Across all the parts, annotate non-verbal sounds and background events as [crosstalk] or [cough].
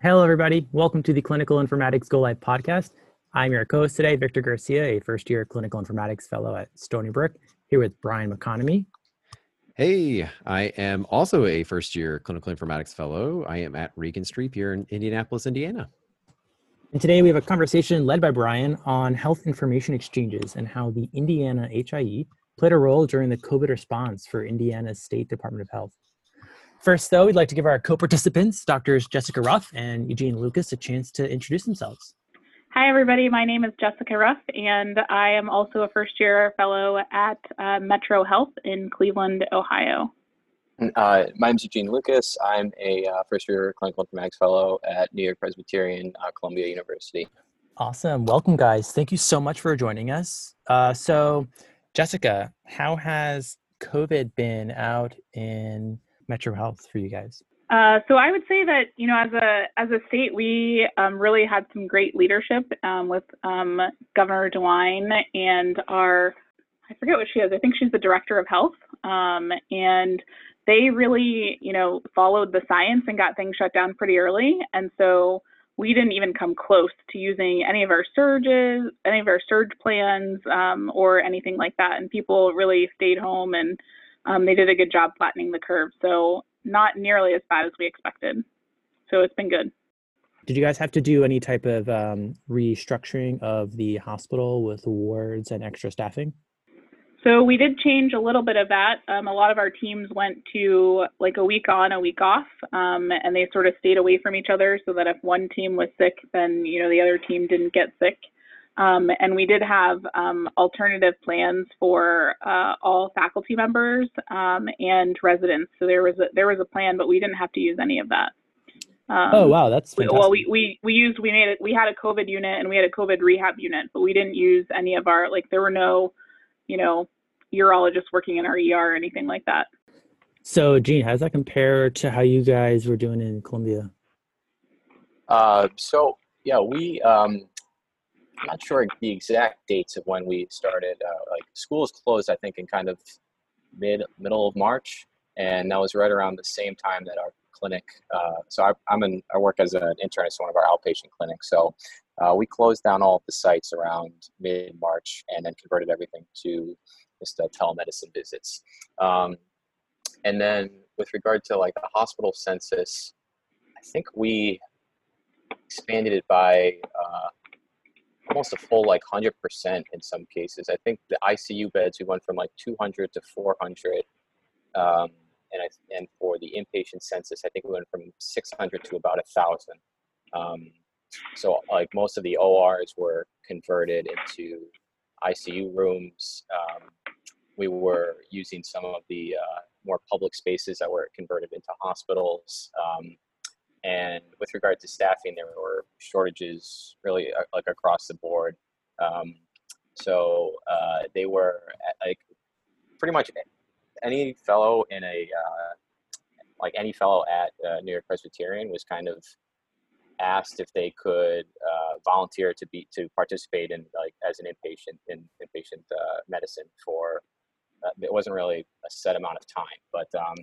Hello, everybody. Welcome to the Clinical Informatics Go Live podcast. I'm your co host today, Victor Garcia, a first year clinical informatics fellow at Stony Brook, here with Brian McConomy. Hey, I am also a first year clinical informatics fellow. I am at Regenstrief here in Indianapolis, Indiana. And today we have a conversation led by Brian on health information exchanges and how the Indiana HIE played a role during the COVID response for Indiana's State Department of Health. First, though, we'd like to give our co participants, Doctors Jessica Ruff and Eugene Lucas, a chance to introduce themselves. Hi, everybody. My name is Jessica Ruff, and I am also a first year fellow at uh, Metro Health in Cleveland, Ohio. Uh, my name is Eugene Lucas. I'm a uh, first year clinical informatics fellow at New York Presbyterian uh, Columbia University. Awesome. Welcome, guys. Thank you so much for joining us. Uh, so, Jessica, how has COVID been out in Metro Health for you guys? Uh, so I would say that you know, as a as a state, we um, really had some great leadership um, with um, Governor DeWine and our I forget what she is. I think she's the director of health, um, and they really you know followed the science and got things shut down pretty early. And so we didn't even come close to using any of our surges, any of our surge plans, um, or anything like that. And people really stayed home and um, they did a good job flattening the curve. So not nearly as bad as we expected. So it's been good. Did you guys have to do any type of um, restructuring of the hospital with wards and extra staffing? So we did change a little bit of that. Um, a lot of our teams went to like a week on, a week off, um, and they sort of stayed away from each other so that if one team was sick, then you know the other team didn't get sick. Um, and we did have um, alternative plans for uh, all faculty members um, and residents. So there was a, there was a plan, but we didn't have to use any of that. Um, oh wow, that's fantastic. We, well, we, we we used we made it. We had a COVID unit and we had a COVID rehab unit, but we didn't use any of our like there were no, you know, urologists working in our ER or anything like that. So, Gene, how does that compare to how you guys were doing in Columbia? Uh, so yeah, we um, I'm not sure the exact dates of when we started. Uh, like schools closed, I think, in kind of mid middle of March, and that was right around the same time that our clinic. Uh, so I, am in. I work as an internist in one of our outpatient clinics. So uh, we closed down all of the sites around mid March, and then converted everything to just uh, telemedicine visits. Um, and then with regard to like the hospital census, I think we expanded it by uh, almost a full like 100% in some cases. I think the ICU beds, we went from like 200 to 400. Um, and, I, and for the inpatient census, I think we went from 600 to about a thousand. Um, so like most of the ORs were converted into ICU rooms. Um, we were using some of the uh, more public spaces that were converted into hospitals. Um, and with regard to staffing, there were shortages really uh, like across the board. Um, so uh, they were like pretty much any fellow in a uh, like any fellow at uh, New York Presbyterian was kind of asked if they could uh, volunteer to be to participate in like as an inpatient in inpatient uh, medicine for it wasn't really a set amount of time, but um,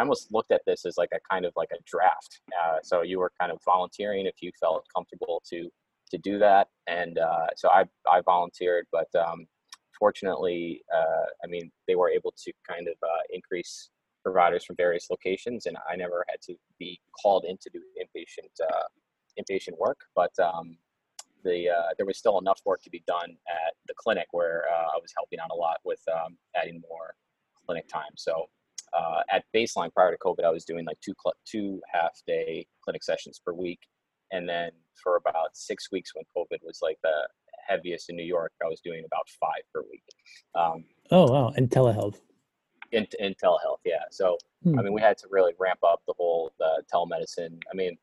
I almost looked at this as like a kind of like a draft. Uh, so you were kind of volunteering if you felt comfortable to to do that, and uh, so I I volunteered, but um, fortunately, uh, I mean they were able to kind of uh, increase providers from various locations, and I never had to be called in to do inpatient uh, inpatient work, but um, the uh, there was still enough work to be done at the clinic where I was helping out a lot with um, adding more clinic time. So uh, at baseline prior to COVID, I was doing like two cl- two half day clinic sessions per week, and then for about six weeks when COVID was like the heaviest in New York, I was doing about five per week. Um, oh wow! And telehealth. In, in telehealth, yeah. So hmm. I mean, we had to really ramp up the whole the telemedicine. I mean,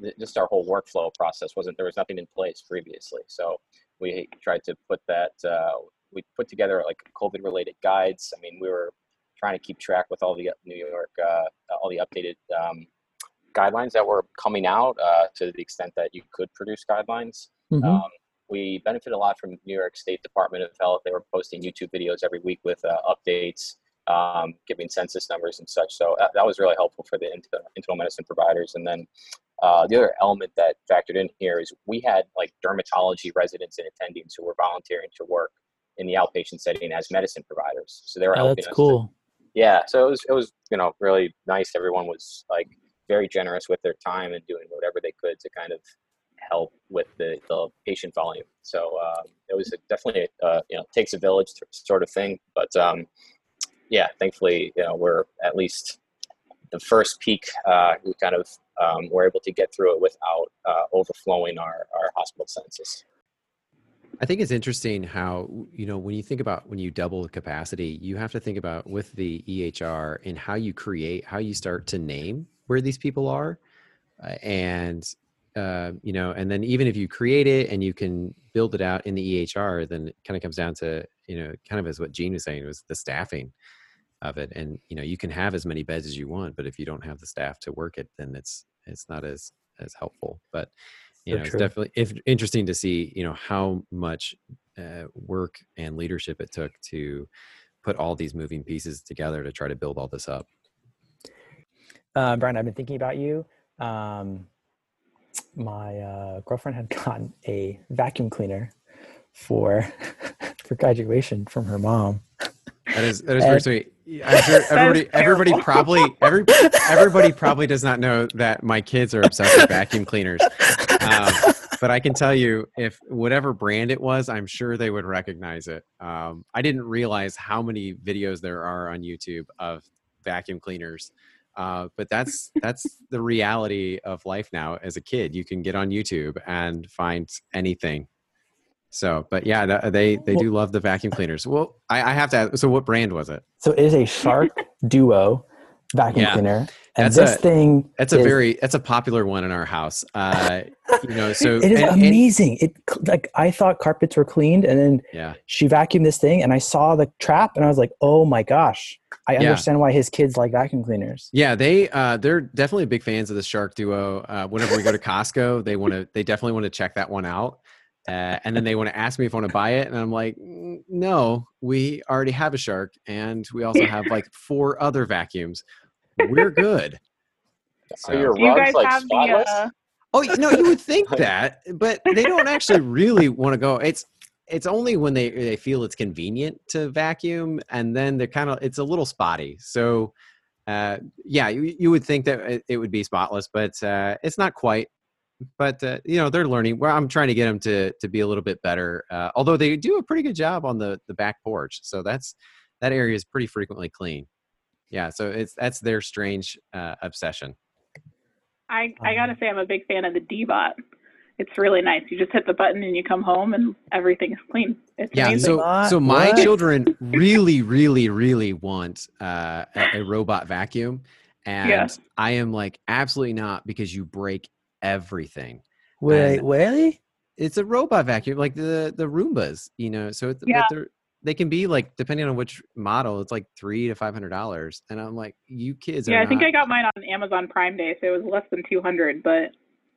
th- just our whole workflow process wasn't there was nothing in place previously. So we tried to put that. Uh, we put together like COVID related guides. I mean, we were trying to keep track with all the New York, uh, all the updated um, guidelines that were coming out uh, to the extent that you could produce guidelines. Mm-hmm. Um, we benefit a lot from New York State Department of Health. They were posting YouTube videos every week with uh, updates. um, giving census numbers and such. So that, that was really helpful for the internal, internal medicine providers. And then uh, the other element that factored in here is we had like dermatology residents and attendings who were volunteering to work in the outpatient setting as medicine providers. So they were Oh, helping that's us. to- cool. Yeah, so it was it was you know really nice. Everyone was like very generous with their time and doing whatever they could to kind of help with the, the patient volume. So um, it was a, definitely a, uh, you know takes a village sort of thing. But um, yeah, thankfully you know we're at least the first peak. Uh, we kind of um, were able to get through it without uh, overflowing our our hospital census. I think it's interesting how you know when you think about when you double the capacity, you have to think about with the EHR and how you create, how you start to name where these people are, uh, and uh, you know, and then even if you create it and you can build it out in the EHR, then it kind of comes down to you know, kind of as what Gene was saying was the staffing of it, and you know, you can have as many beds as you want, but if you don't have the staff to work it, then it's it's not as as helpful. But you So know, it's definitely if, interesting to see, you know, how much uh, work and leadership it took to put all these moving pieces together to try to build all this up. Uh, Brian, I've been thinking about you. Um, my uh, girlfriend had [laughs] gotten a vacuum cleaner for [laughs] for graduation from her mom. That is that [laughs] is very sweet. I'm sure everybody everybody probably every everybody probably does not know that my kids are obsessed with vacuum cleaners. Um, [laughs] but I can tell you, if whatever brand it was, I'm sure they would recognize it. Um, I didn't realize how many videos there are on YouTube of vacuum cleaners. Uh, but that's that's the reality of life now. As a kid, you can get on YouTube and find anything. So, but yeah, th- they they do love the vacuum cleaners. Well, I, I have to. Ask, so, what brand was it? So it is a Shark Duo vacuum Yeah. cleaner, and That's this a- thing That's a is- very that's a popular one in our house. Uh, you know, [laughs] so it is and- and- amazing. it like I thought carpets were cleaned, and then yeah, she vacuumed this thing, and I saw the trap, and I was like, "Oh my gosh!" I Yeah. understand why his kids like vacuum cleaners. yeah, they uh, they're definitely big fans of the Shark Duo. Uh, whenever we go to Costco, they want to they definitely want to check that one out. Uh, and then they want to ask me if I want to buy it, and I'm like, "Mm, no, we already have a Shark, and we also have like four other vacuums. We're good. So- Are your Do you rugs guys like have the? spotless? Uh, Oh y- no, you would think [laughs] that, but they don't actually really want to go. It's it's only when they they feel it's convenient to vacuum, and then they're kind of it's a little spotty. So, uh, yeah, you you would think that it, it would be spotless, but uh, it's not quite. But uh, you know they're learning. Well, I'm trying to get them to to be a little bit better. Uh, although they do a pretty good job on the the back porch, so that's that area is pretty frequently clean. Yeah, so it's that's their strange uh, obsession. I I Um, gotta say I'm a big fan of the Deebot. It's really nice. You just hit the button and you come home and everything's clean. It's Yeah, amazing. so so my What? children [laughs] really, really, really want uh, a, a robot vacuum, and Yeah. I am like, absolutely not, because you break everything. Wait, And- really? It's a robot vacuum, like the the Roombas, you know. So it's, Yeah. they're they can be like depending on which model, it's like three to five hundred dollars, and I'm like, you kids yeah, are I think not- I got mine on Amazon Prime Day, so it was less than 200, but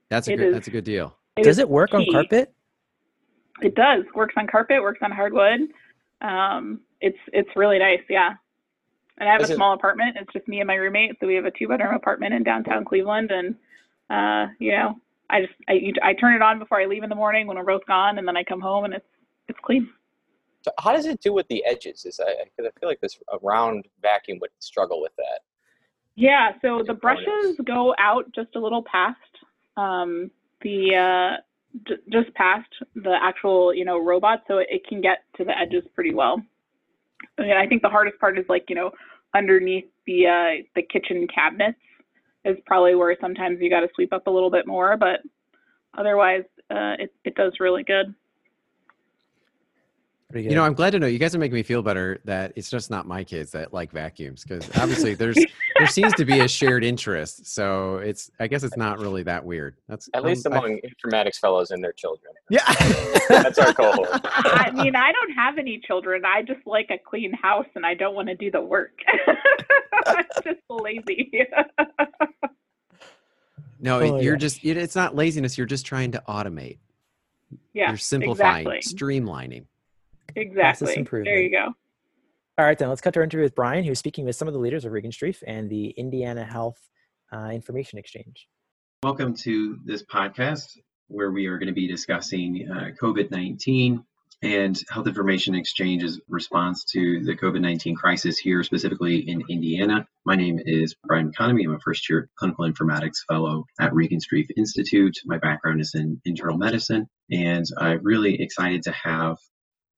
that's a good is- that's a good deal. it Does it work on carpet? It does. Works on carpet. Works on hardwood. Um, it's it's really nice. Yeah. And I have Is a it- small apartment. It's just me and my roommate. So we have a two bedroom apartment in downtown Cleveland, and uh, you know, I just I you- I turn it on before I leave in the morning when we're both gone, and then I come home and it's it's clean. So how does it do with the edges? Is I because I feel like this a round vacuum would struggle with that. Yeah, so the brushes go out just a little past um, the uh, j- just past the actual you know robot, so it, it can get to the edges pretty well. And I think the hardest part is like you know underneath the uh, the kitchen cabinets is probably where sometimes you got to sweep up a little bit more, but otherwise uh, it it does really good. Pretty You know, I'm glad to know you guys are making me feel better that it's just not my kids that like vacuums because obviously there's there seems to be a shared interest. So it's I guess it's not really that weird. That's At least um, I- among informatics fellows and their children. yeah. That's our cohort. [laughs] I mean, I don't have any children. I just like a clean house, and I don't want to do the work. [laughs] I'm just lazy. No, Oh, it- you're yeah. just it, it's not laziness. You're just trying to automate. yeah, you're simplifying, exactly. streamlining. Exactly. There improvement. you go. All right, then let's cut to our interview with Brian, who's speaking with some of the leaders of Regan Regenstrief and the Indiana Health uh, Information Exchange. Welcome to this podcast where we are going to be discussing uh, COVID 19 and Health Information Exchange's response to the COVID 19 crisis here, specifically in Indiana. My name is Brian McConomy. I'm a first year clinical informatics fellow at Regan Regenstrief Institute. My background is in internal medicine, and I'm really excited to have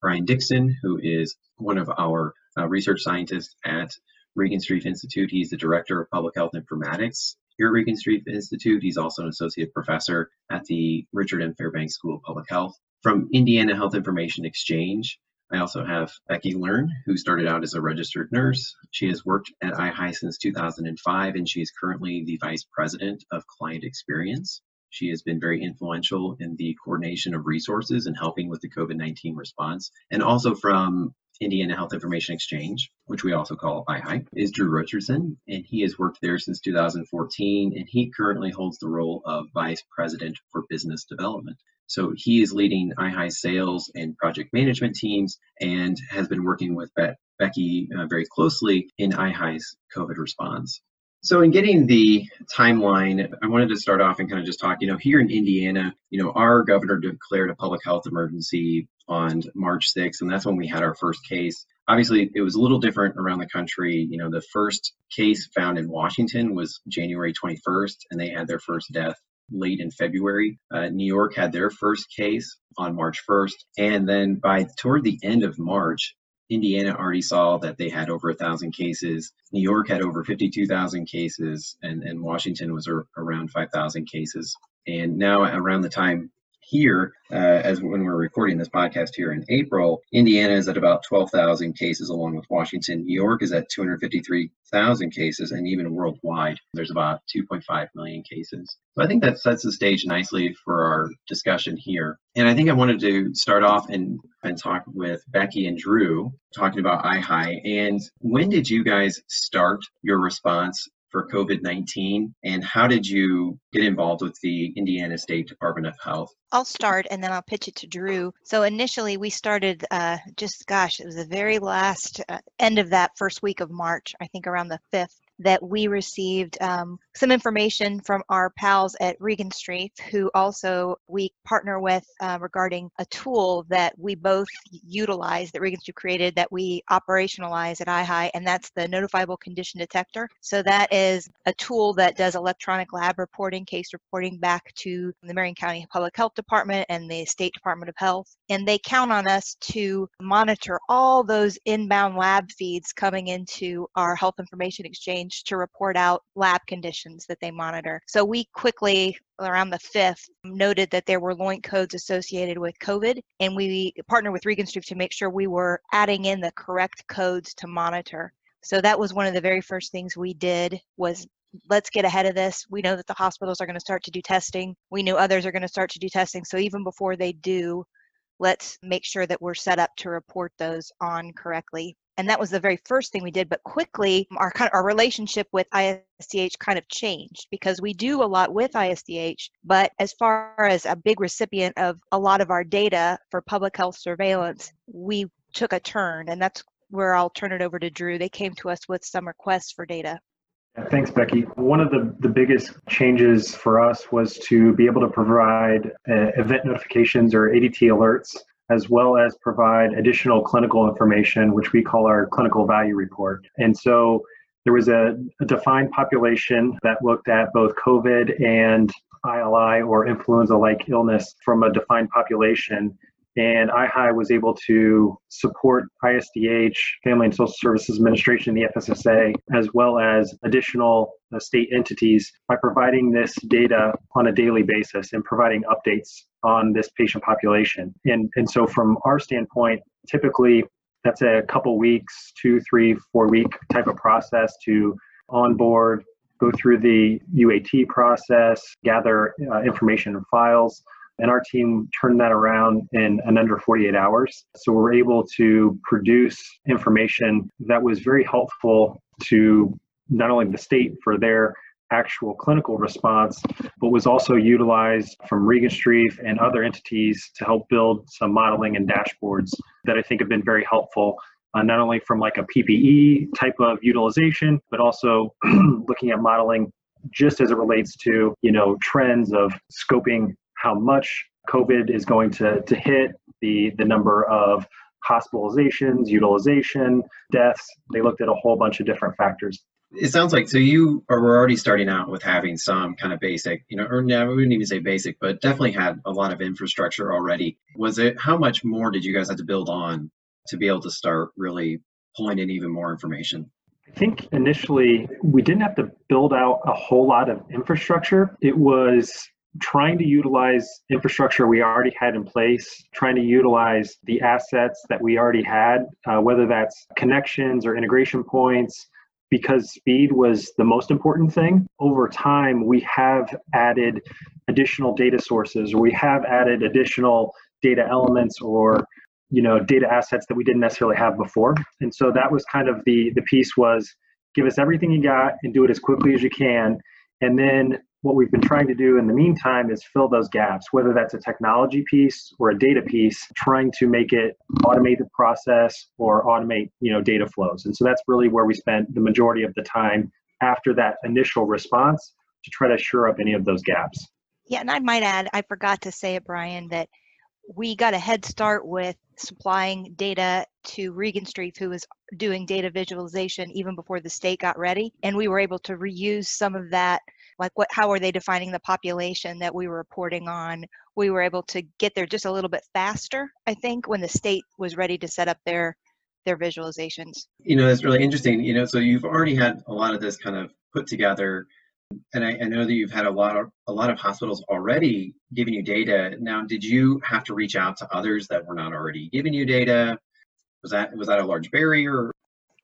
Brian Dixon, who is one of our uh, research scientists at Regenstrief Institute. He's the director of public health informatics here at Regenstrief Institute. He's also an associate professor at the Richard M. Fairbanks School of Public Health. From Indiana Health Information Exchange, I also have Becky Learn, who started out as a registered nurse. She has worked at IHIE since 2005, and she is currently the vice president of client experience. She has been very influential in the coordination of resources and helping with the COVID 19 response. And also from Indiana Health Information Exchange, which we also call IHI, is Drew Richardson, and he has worked there since 2014, and he currently holds the role of Vice President for Business Development. So he is leading IHI sales and project management teams and has been working with Be- Becky uh, very closely in IHI's COVID response. So, in getting the timeline, I wanted to start off and kind of just talk. You know, here in Indiana, you know, our governor declared a public health emergency on March 6th, and that's when we had our first case. Obviously, it was a little different around the country. You know, the first case found in Washington was January 21st, and they had their first death late in February. Uh, New York had their first case on March 1st, and then by toward the end of March, Indiana already saw that they had over a thousand cases. New York had over 52,000 cases, and, and Washington was around 5,000 cases. And now, around the time here, uh, as when we're recording this podcast here in April, Indiana is at about 12,000 cases, along with Washington. New York is at 253,000 cases, and even worldwide, there's about 2.5 million cases. So I think that sets the stage nicely for our discussion here. And I think I wanted to start off and, and talk with Becky and Drew, talking about IHIE. And when did you guys start your response for COVID 19? And how did you get involved with the Indiana State Department of Health? I'll start and then I'll pitch it to Drew. So initially, we started uh, just, gosh, it was the very last uh, end of that first week of March, I think around the 5th that we received um, some information from our pals at Regenstrief, who also we partner with uh, regarding a tool that we both utilize that Regenstrief created that we operationalize at IHIE, and that's the notifiable condition detector. So that is a tool that does electronic lab reporting, case reporting back to the Marion County Public Health Department and the State Department of Health. And they count on us to monitor all those inbound lab feeds coming into our health information exchange to report out lab conditions that they monitor. So we quickly, around the 5th, noted that there were LOINC codes associated with COVID, and we partnered with Regenstrief to make sure we were adding in the correct codes to monitor. So that was one of the very first things we did was let's get ahead of this. We know that the hospitals are going to start to do testing. We know others are going to start to do testing. So even before they do, let's make sure that we're set up to report those on correctly and that was the very first thing we did but quickly our kind of our relationship with ISDH kind of changed because we do a lot with ISDH but as far as a big recipient of a lot of our data for public health surveillance we took a turn and that's where I'll turn it over to Drew they came to us with some requests for data Thanks, Becky. One of the, the biggest changes for us was to be able to provide uh, event notifications or ADT alerts as well as provide additional clinical information, which we call our clinical value report. And so there was a, a defined population that looked at both COVID and ILI or influenza like illness from a defined population. And IHIE was able to support ISDH, Family and Social Services Administration, the FSSA, as well as additional uh, state entities by providing this data on a daily basis and providing updates on this patient population. And, and so, from our standpoint, typically that's a couple weeks, two, three, four week type of process to onboard, go through the UAT process, gather uh, information and files, and our team turned that around in, in under 48 hours. So we're able to produce information that was very helpful to not only the state for their actual clinical response, but was also utilized from Regenstrief and other entities to help build some modeling and dashboards that I think have been very helpful uh, not only from like a PPE type of utilization, but also [clears throat] looking at modeling just as it relates to you know trends of scoping how much COVID is going to to hit the the number of hospitalizations, utilization, deaths. They looked at a whole bunch of different factors. It sounds like so you are were already starting out with having some kind of basic, you know, or no, I wouldn't even say basic, but definitely had a lot of infrastructure already. Was it how much more did you guys have to build on to be able to start really pulling in even more information? I think initially we didn't have to build out a whole lot of infrastructure. It was trying to utilize infrastructure we already had in place, trying to utilize the assets that we already had, uh, whether that's connections or integration points, because speed was the most important thing. Over time, we have added additional data sources, we have added additional data elements or you know data assets that we didn't necessarily have before and so that was kind of the the piece was give us everything you got and do it as quickly as you can and then what we've been trying to do in the meantime is fill those gaps whether that's a technology piece or a data piece trying to make it automate the process or automate you know data flows and so that's really where we spent the majority of the time after that initial response to try to shore up any of those gaps yeah and i might add i forgot to say it brian that we got a head start with supplying data to Regenstrief, who was doing data visualization even before the state got ready. And we were able to reuse some of that, like what how are they defining the population that we were reporting on? We were able to get there just a little bit faster, I think, when the state was ready to set up their their visualizations. You know, that's really interesting. You know, so you've already had a lot of this kind of put together and I, I, know that you've had a lot of a lot of hospitals already giving you data. Now, did you have to reach out to others that were not already giving you data? Was that was that a large barrier?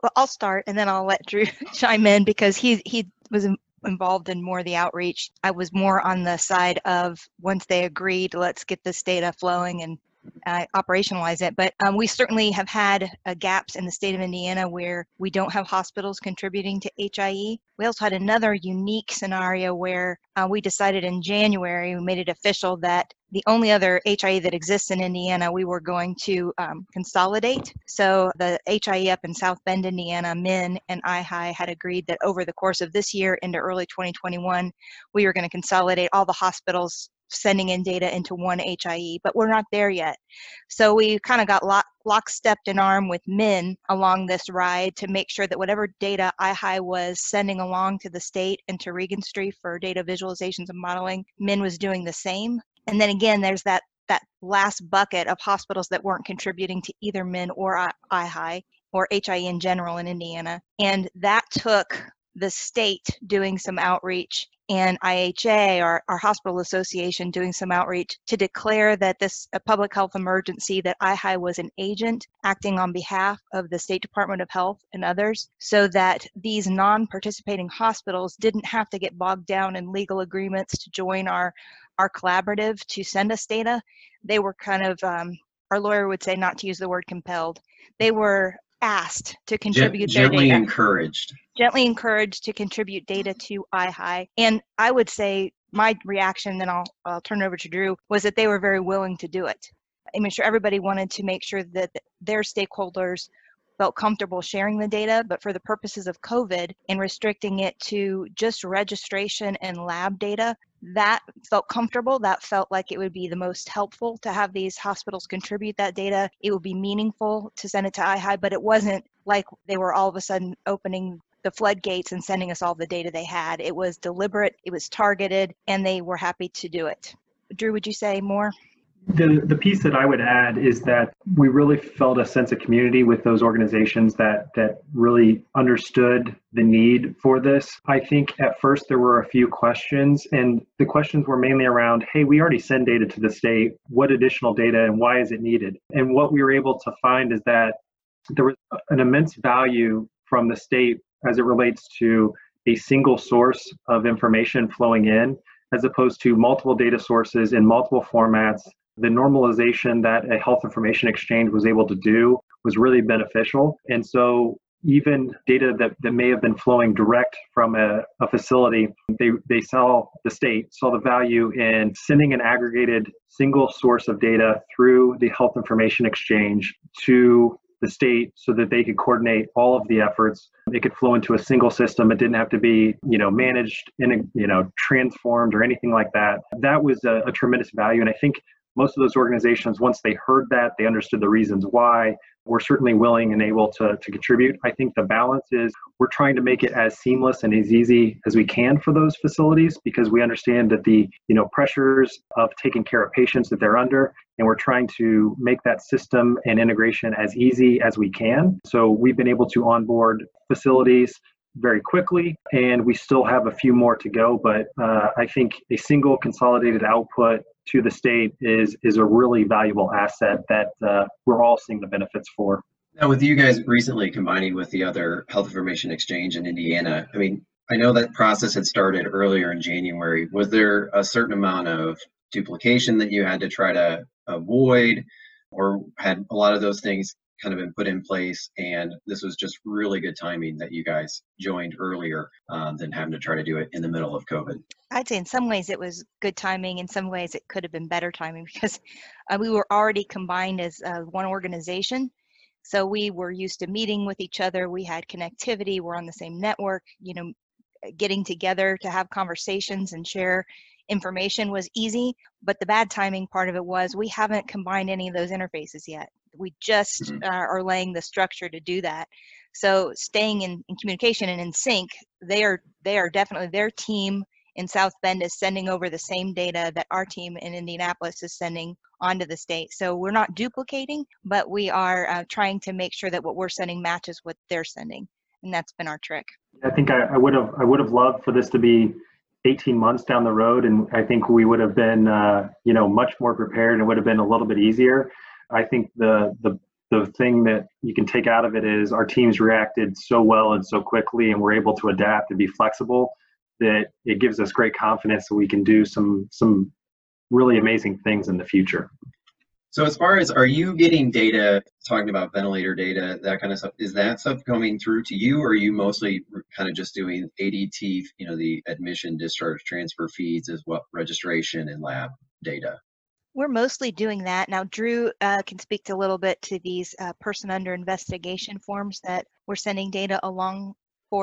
Well, I'll start and then I'll let Drew [laughs] chime in because he he was involved in more the outreach. I was more on the side of once they agreed, let's get this data flowing and uh, operationalize it. But um, we certainly have had uh, gaps in the state of Indiana where we don't have hospitals contributing to HIE. We also had another unique scenario where uh, we decided in January, we made it official that the only other HIE that exists in Indiana, we were going to um, consolidate. So the HIE up in South Bend, Indiana, MIN and IHI had agreed that over the course of this year into early 2021, we were going to consolidate all the hospitals sending in data into one HIE, but we're not there yet. So we kind of got lock, lockstepped in arm with MIN along this ride to make sure that whatever data IHI was sending along to the state and to Regenstrief for data visualizations and modeling, MIN was doing the same. And then again, there's that that last bucket of hospitals that weren't contributing to either MIN or IHI or HIE in general in Indiana. And that took the state doing some outreach and IHA, our, our hospital association, doing some outreach to declare that this a public health emergency, that IHI was an agent acting on behalf of the State Department of Health and others, so that these non participating hospitals didn't have to get bogged down in legal agreements to join our, our collaborative to send us data. They were kind of, um, our lawyer would say not to use the word compelled. They were asked to contribute gently their data. encouraged gently encouraged to contribute data mm-hmm. to IHI. And I would say my reaction, then I'll, I'll turn it over to Drew, was that they were very willing to do it. I mean, sure, everybody wanted to make sure that their stakeholders felt comfortable sharing the data, but for the purposes of COVID and restricting it to just registration and lab data, that felt comfortable. That felt like it would be the most helpful to have these hospitals contribute that data. It would be meaningful to send it to IHI, but it wasn't like they were all of a sudden opening the floodgates and sending us all the data they had. It was deliberate, it was targeted, and they were happy to do it. Drew, would you say more? The, the piece that I would add is that we really felt a sense of community with those organizations that that really understood the need for this. I think at first there were a few questions, and the questions were mainly around, hey, we already send data to the state. What additional data and why is it needed? And what we were able to find is that there was an immense value from the state as it relates to a single source of information flowing in as opposed to multiple data sources in multiple formats the normalization that a health information exchange was able to do was really beneficial. And so even data that, that may have been flowing direct from a, a facility, they, they saw the state saw the value in sending an aggregated single source of data through the health information exchange to the state so that they could coordinate all of the efforts. It could flow into a single system. It didn't have to be, you know, managed and you know transformed or anything like that. That was a, a tremendous value, and I think most of those organizations, once they heard that, they understood the reasons why. We're certainly willing and able to, to contribute. I think the balance is we're trying to make it as seamless and as easy as we can for those facilities because we understand that the you know pressures of taking care of patients that they're under, and we're trying to make that system and integration as easy as we can. So we've been able to onboard facilities very quickly, and we still have a few more to go. But uh, I think a single consolidated output to the state is is a really valuable asset that uh, we're all seeing the benefits for. Now, with you guys recently combining with the other health information exchange in Indiana, I mean, I know that process had started earlier in January. Was there a certain amount of duplication that you had to try to avoid, or had a lot of those things kind of been put in place and this was just really good timing that you guys joined earlier um, than having to try to do it in the middle of covid. I'd say in some ways it was good timing in some ways it could have been better timing [laughs] because uh, we were already combined as uh, one organization. So we were used to meeting with each other we had connectivity we're on the same network you know getting together to have conversations and share information was easy but the bad timing part of it was we haven't combined any of those interfaces yet we just mm-hmm. uh, are laying the structure to do that. So staying in, in communication and in sync, they are they are definitely their team in South Bend is sending over the same data that our team in Indianapolis is sending onto the state. So we're not duplicating, but we are uh, trying to make sure that what we're sending matches what they're sending, and that's been our trick. I think I, I would have I would have loved for this to be 18 months down the road, and I think we would have been uh, you know much more prepared and it would have been a little bit easier. I think the the the thing that you can take out of it is our teams reacted so well and so quickly, and we're able to adapt and be flexible that it gives us great confidence that we can do some some really amazing things in the future. So as far as are you getting data talking about ventilator data, that kind of stuff, is that stuff coming through to you or are you mostly kind of just doing ADT, you know, the admission, discharge, transfer feeds as well, registration and lab data? We're mostly doing that. Now, Drew uh, can speak a little bit to these uh, person under investigation forms that we're sending data along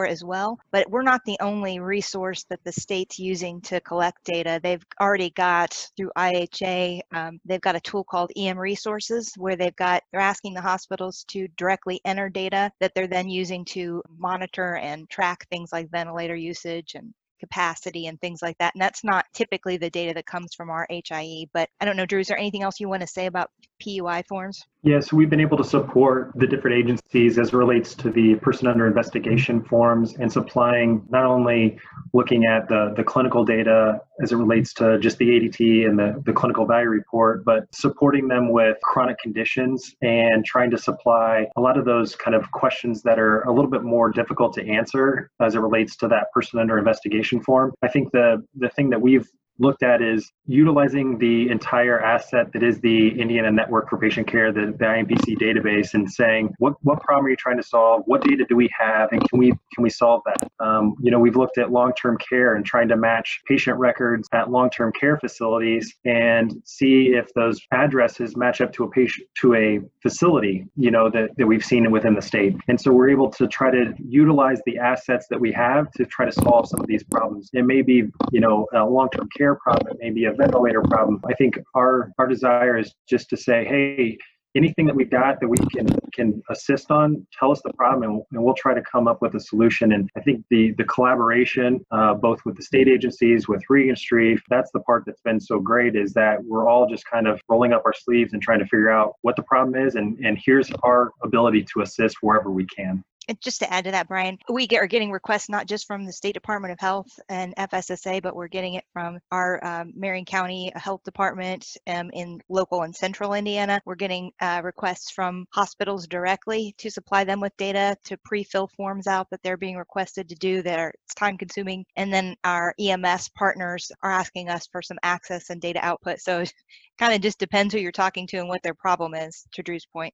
as well. But we're not the only resource that the state's using to collect data. They've already got through IHA, um, they've got a tool called EM Resources where they've got, they're asking the hospitals to directly enter data that they're then using to monitor and track things like ventilator usage and capacity and things like that. And that's not typically the data that comes from our HIE. But I don't know, Drew, is there anything else you want to say about PUI forms? Yes, we've been able to support the different agencies as relates to the person under investigation forms and supplying not only looking at the, the clinical data as it relates to just the ADT and the, the clinical value report, but supporting them with chronic conditions and trying to supply a lot of those kind of questions that are a little bit more difficult to answer as it relates to that person under investigation form. I think the the thing that we've looked at is utilizing the entire asset that is the Indiana Network for Patient Care, the, the INPC database, and saying what what problem are you trying to solve? What data do we have, and can we can we solve that? Um, you know, we've looked at long-term care and trying to match patient records at long-term care facilities and see if those addresses match up to a patient to a facility. You know that that we've seen within the state, and so we're able to try to utilize the assets that we have to try to solve some of these problems. It may be you know long-term care care problem, maybe a ventilator problem. I think our our desire is just to say, hey, anything that we've got that we can can assist on, tell us the problem, and, and we'll try to come up with a solution. And I think the the collaboration, uh, both with the state agencies, with Registry, that's the part that's been so great. Is that we're all just kind of rolling up our sleeves and trying to figure out what the problem is, and and here's our ability to assist wherever we can and just to add to that, Brian, we get, are getting requests not just from the State Department of Health and FSSA, but we're getting it from our um, Marion County Health Department um, in local and central Indiana. We're getting uh, requests from hospitals directly to supply them with data to pre-fill forms out that they're being requested to do that are it's time consuming. And then our EMS partners are asking us for some access and data output. So [laughs] it kind of just depends who you're talking to and what their problem is, to Drew's point.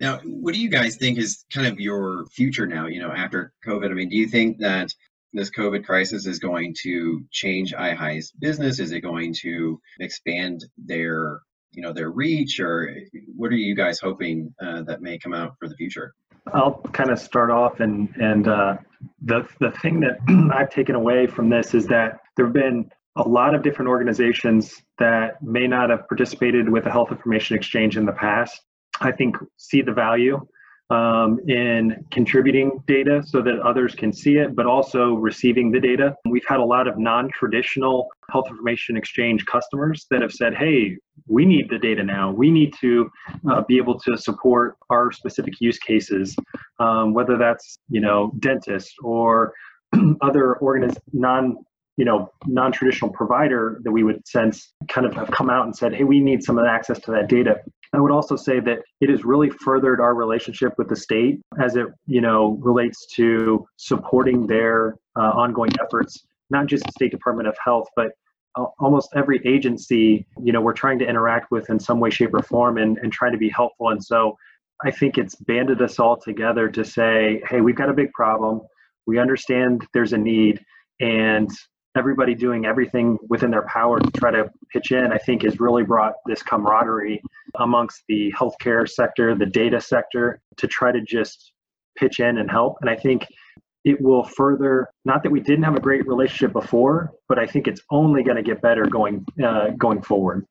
Now, what do you guys think is kind of your future now, you know, after COVID? I mean, do you think that this COVID crisis is going to change IHIE's business? Is it going to expand their, you know, their reach? Or what are you guys hoping uh, that may come out for the future? I'll kind of start off, and and uh, the the thing that [clears throat] I've taken away from this is that there have been a lot of different organizations that may not have participated with the health information exchange in the past. I think see the value um, in contributing data so that others can see it, but also receiving the data. We've had a lot of non traditional health information exchange customers that have said, hey, we need the data now. We need to uh, be able to support our specific use cases, um, whether that's, you know, dentists or [clears throat] other organiz- non you know non-traditional provider that we would sense kind of have come out and said hey we need some access to that data I would also say that it has really furthered our relationship with the state as it, you know, relates to supporting their uh, ongoing efforts, not just the State Department of Health, but almost every agency, you know, we're trying to interact with in some way, shape, or form and, and trying to be helpful. And so I think it's banded us all together to say, hey, we've got a big problem. We understand there's a need. And everybody doing everything within their power to try to pitch in, I think has really brought this camaraderie amongst the healthcare sector, the data sector, to try to just pitch in and help. And I think it will further, not that we didn't have a great relationship before, but I think it's only going to get better going uh, going forward.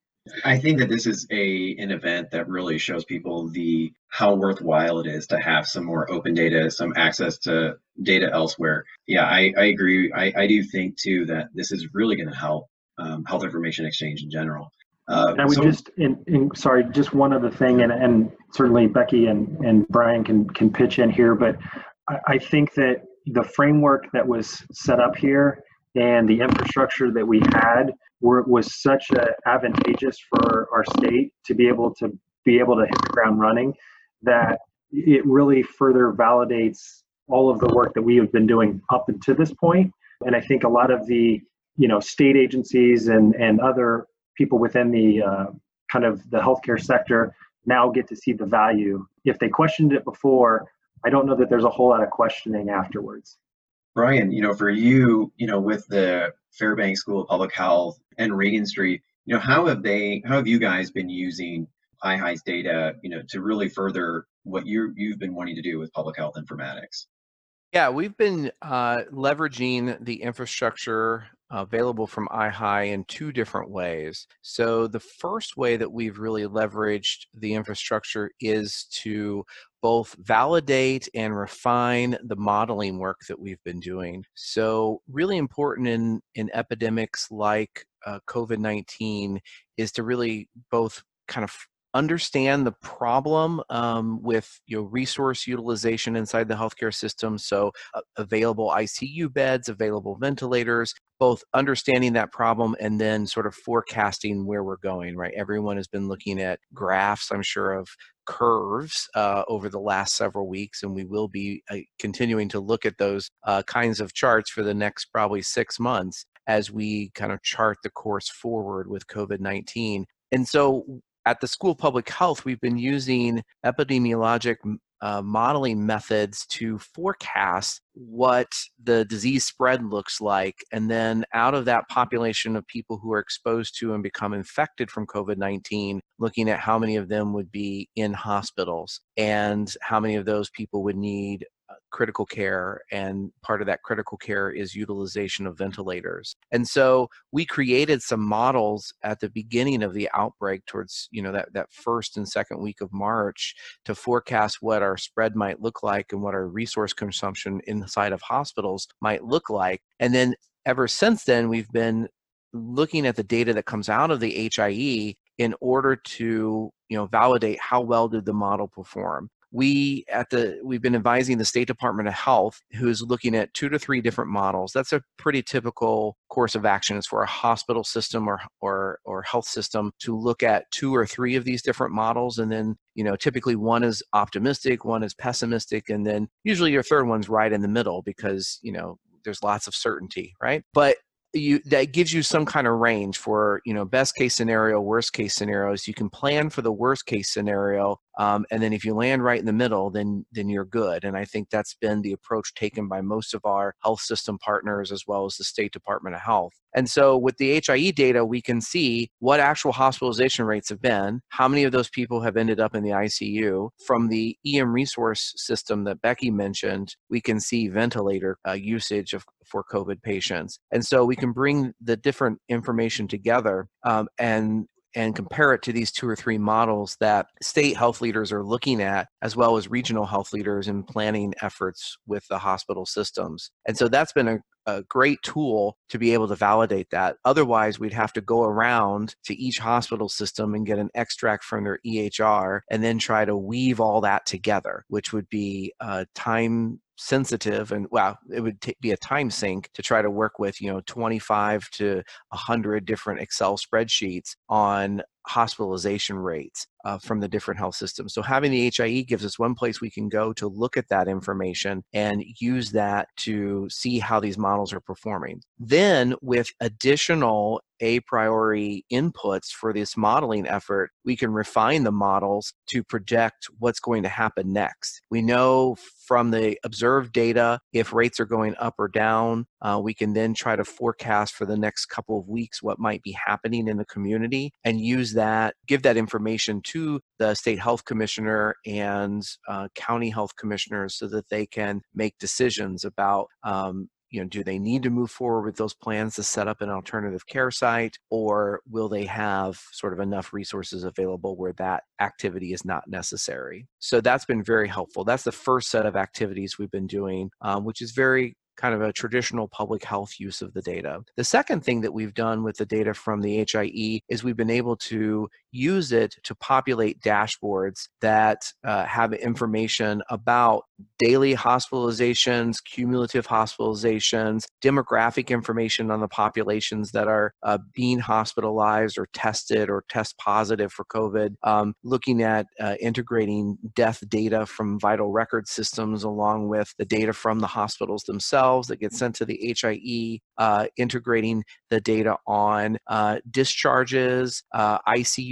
I think that this is a an event that really shows people the how worthwhile it is to have some more open data, some access to data elsewhere. Yeah, I, I agree. I, I do think too that this is really going to help um, health information exchange in general. Uh, I would so, just, in, in, sorry, just one other thing, and, and certainly Becky and, and Brian can can pitch in here, but I, I think that the framework that was set up here and the infrastructure that we had were, was such a advantageous for our state to be able to be able to hit the ground running that it really further validates all of the work that we have been doing up to this point. And i think a lot of the you know state agencies and and other people within the uh, kind of the healthcare sector now get to see the value. If they questioned it before i don't know that there's a whole lot of questioning afterwards Brian, you know, for you, you know, with the Fairbanks School of Public Health and Regenstrief, you know, how have they, how have you guys been using IHI's data, you know, to really further what you you've been wanting to do with public health informatics? Yeah, we've been uh, leveraging the infrastructure available from IHIE in two different ways. So the first way that we've really leveraged the infrastructure is to both validate and refine the modeling work that we've been doing. So really important in, in epidemics like uh, COVID-19 is to really both kind of understand the problem um, with you know, resource utilization inside the healthcare system. So uh, available ICU beds, available ventilators, both understanding that problem and then sort of forecasting where we're going, right? Everyone has been looking at graphs, I'm sure, of curves uh, over the last several weeks, and we will be uh, continuing to look at those uh, kinds of charts for the next probably six months as we kind of chart the course forward with COVID 19. And so at the School of Public Health, we've been using epidemiologic uh, modeling methods to forecast what the disease spread looks like. And then out of that population of people who are exposed to and become infected from COVID 19, looking at how many of them would be in hospitals and how many of those people would need Uh, critical care and part of that critical care is utilization of ventilators. And so we created some models at the beginning of the outbreak towards you know that, that first and second week of march to forecast what our spread might look like and what our resource consumption inside of hospitals might look like. And then ever since then we've been looking at the data that comes out of the HIE in order to you know validate how well did the model perform we at the we've been advising the state department of health who's looking at two to three different models. That's a pretty typical course of action is for a hospital system or or or health system to look at two or three of these different models and then you know typically one is optimistic one is pessimistic and then usually your third one's right in the middle because you know there's lots of certainty right? But you that gives you some kind of range for you know best case scenario worst case scenarios. You can plan for the worst case scenario Um, and then if you land right in the middle, then then you're good. And I think that's been the approach taken by most of our health system partners as well as the State Department of Health. And so with the HIE data, we can see what actual hospitalization rates have been, how many of those people have ended up in the ICU. From the EM resource system that Becky mentioned, we can see ventilator uh, usage of, for COVID patients. And so we can bring the different information together um, and and compare it to these two or three models that state health leaders are looking at, as well as regional health leaders in planning efforts with the hospital systems. And so that's been a, a great tool to be able to validate that. Otherwise, we'd have to go around to each hospital system and get an extract from their EHR and then try to weave all that together, which would be uh, time sensitive and well it would t- be a time sink to try to work with you know 25 to 100 different excel spreadsheets on hospitalization rates uh, from the different health systems. So having the HIE gives us one place we can go to look at that information and use that to see how these models are performing. Then with additional a priori inputs for this modeling effort, we can refine the models to project what's going to happen next. We know from the observed data if rates are going up or down. Uh, we can then try to forecast for the next couple of weeks what might be happening in the community and use that, give that information to the state health commissioner and uh, county health commissioners so that they can make decisions about um, you know do they need to move forward with those plans to set up an alternative care site or will they have sort of enough resources available where that activity is not necessary so that's been very helpful that's the first set of activities we've been doing um, which is very kind of a traditional public health use of the data. The second thing that we've done with the data from the HIE is we've been able to use it to populate dashboards that uh, have information about daily hospitalizations, cumulative hospitalizations, demographic information on the populations that are uh, being hospitalized or tested or test positive for COVID, um, looking at uh, integrating death data from vital record systems along with the data from the hospitals themselves that get sent to the HIE, uh, integrating the data on uh, discharges, uh,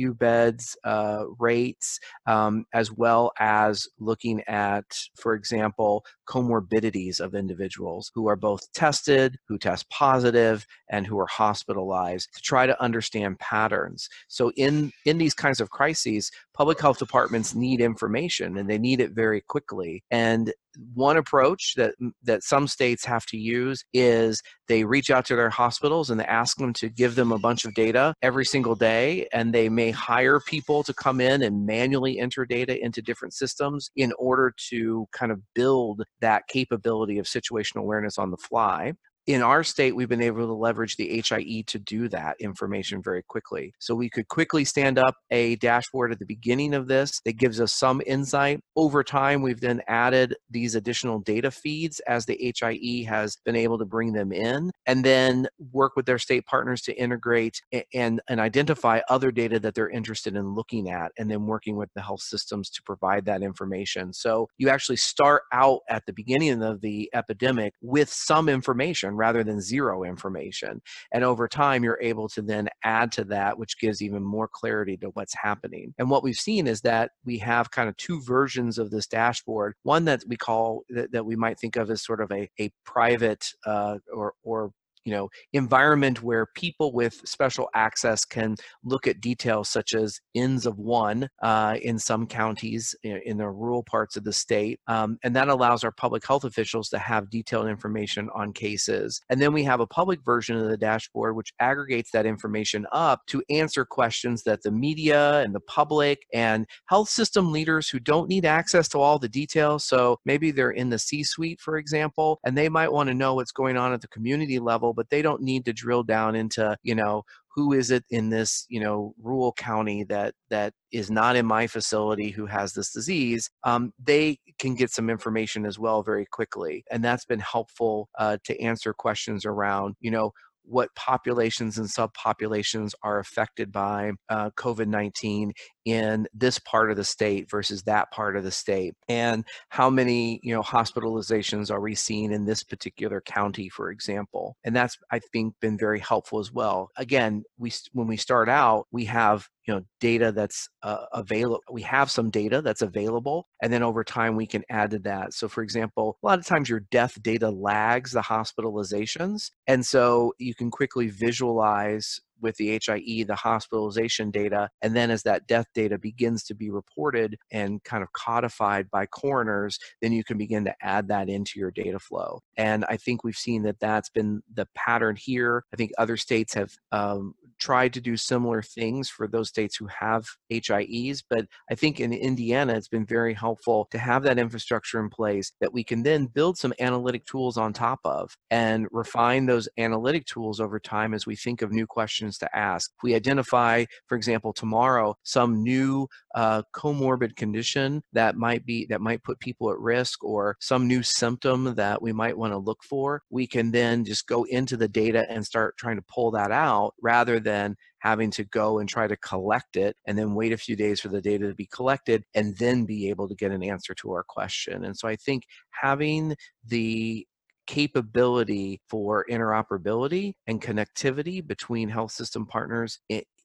ICU beds, uh, rates, um, as well as looking at, for example, comorbidities of individuals who are both tested, who test positive, and who are hospitalized to try to understand patterns. So in, in these kinds of crises, public health departments need information and they need it very quickly. And one approach that mm, that some states have to use is they reach out to their hospitals and they ask them to give them a bunch of data every single day and they may hire people to come in and manually enter data into different systems in order to kind of build that capability of situational awareness on the fly in our state, we've been able to leverage the HIE to do that information very quickly. So we could quickly stand up a dashboard at the beginning of this that gives us some insight. Over time, we've then added these additional data feeds as the HIE has been able to bring them in, and then work with their state partners to integrate and, and identify other data that they're interested in looking at, and then working with the health systems to provide that information. So you actually start out at the beginning of the epidemic with some information rather than zero information. And over time, you're able to then add to that, which gives even more clarity to what's happening. And what we've seen is that we have kind of two versions of this dashboard. One that we call that, that we might think of as sort of a, a private uh, or, or you know environment where people with special access can look at details such as ends of one uh, in some counties in the rural parts of the state um, and that allows our public health officials to have detailed information on cases. And then we have a public version of the dashboard which aggregates that information up to answer questions that the media and the public and health system leaders who don't need access to all the details so maybe they're in the c suite for example and they might want to know what's going on at the community level but they don't need to drill down into, you know, who is it in this, you know, rural county that that is not in my facility who has this disease. Um, they can get some information as well very quickly, and that's been helpful uh, to answer questions around, you know, what populations and subpopulations are affected by uh, COVID 19 in this part of the state versus that part of the state? And how many you know hospitalizations are we seeing in this particular county for example? And that's i think been very helpful as well. Again we when we start out we have you know data that's uh, available we have some data that's available and then over time we can add to that so for example a lot of times your death data lags the hospitalizations and so you can quickly visualize with the HIE, the hospitalization data, and then as that death data begins to be reported and kind of codified by coroners, then you can begin to add that into your data flow. And I think we've seen that that's been the pattern here. I think other states have um, tried to do similar things for those states who have HIEs, but I think in Indiana, it's been very helpful to have that infrastructure in place that we can then build some analytic tools on top of and refine those analytic tools over time as we think of new questions to ask. We identify, for example, tomorrow, some new uh, comorbid condition that might be that might put people at risk or some new symptom that we might want to look for, we can then just go into the data and start trying to pull that out rather than having to go and try to collect it and then wait a few days for the data to be collected and then be able to get an answer to our question. And so I think having the capability for interoperability and connectivity between health system partners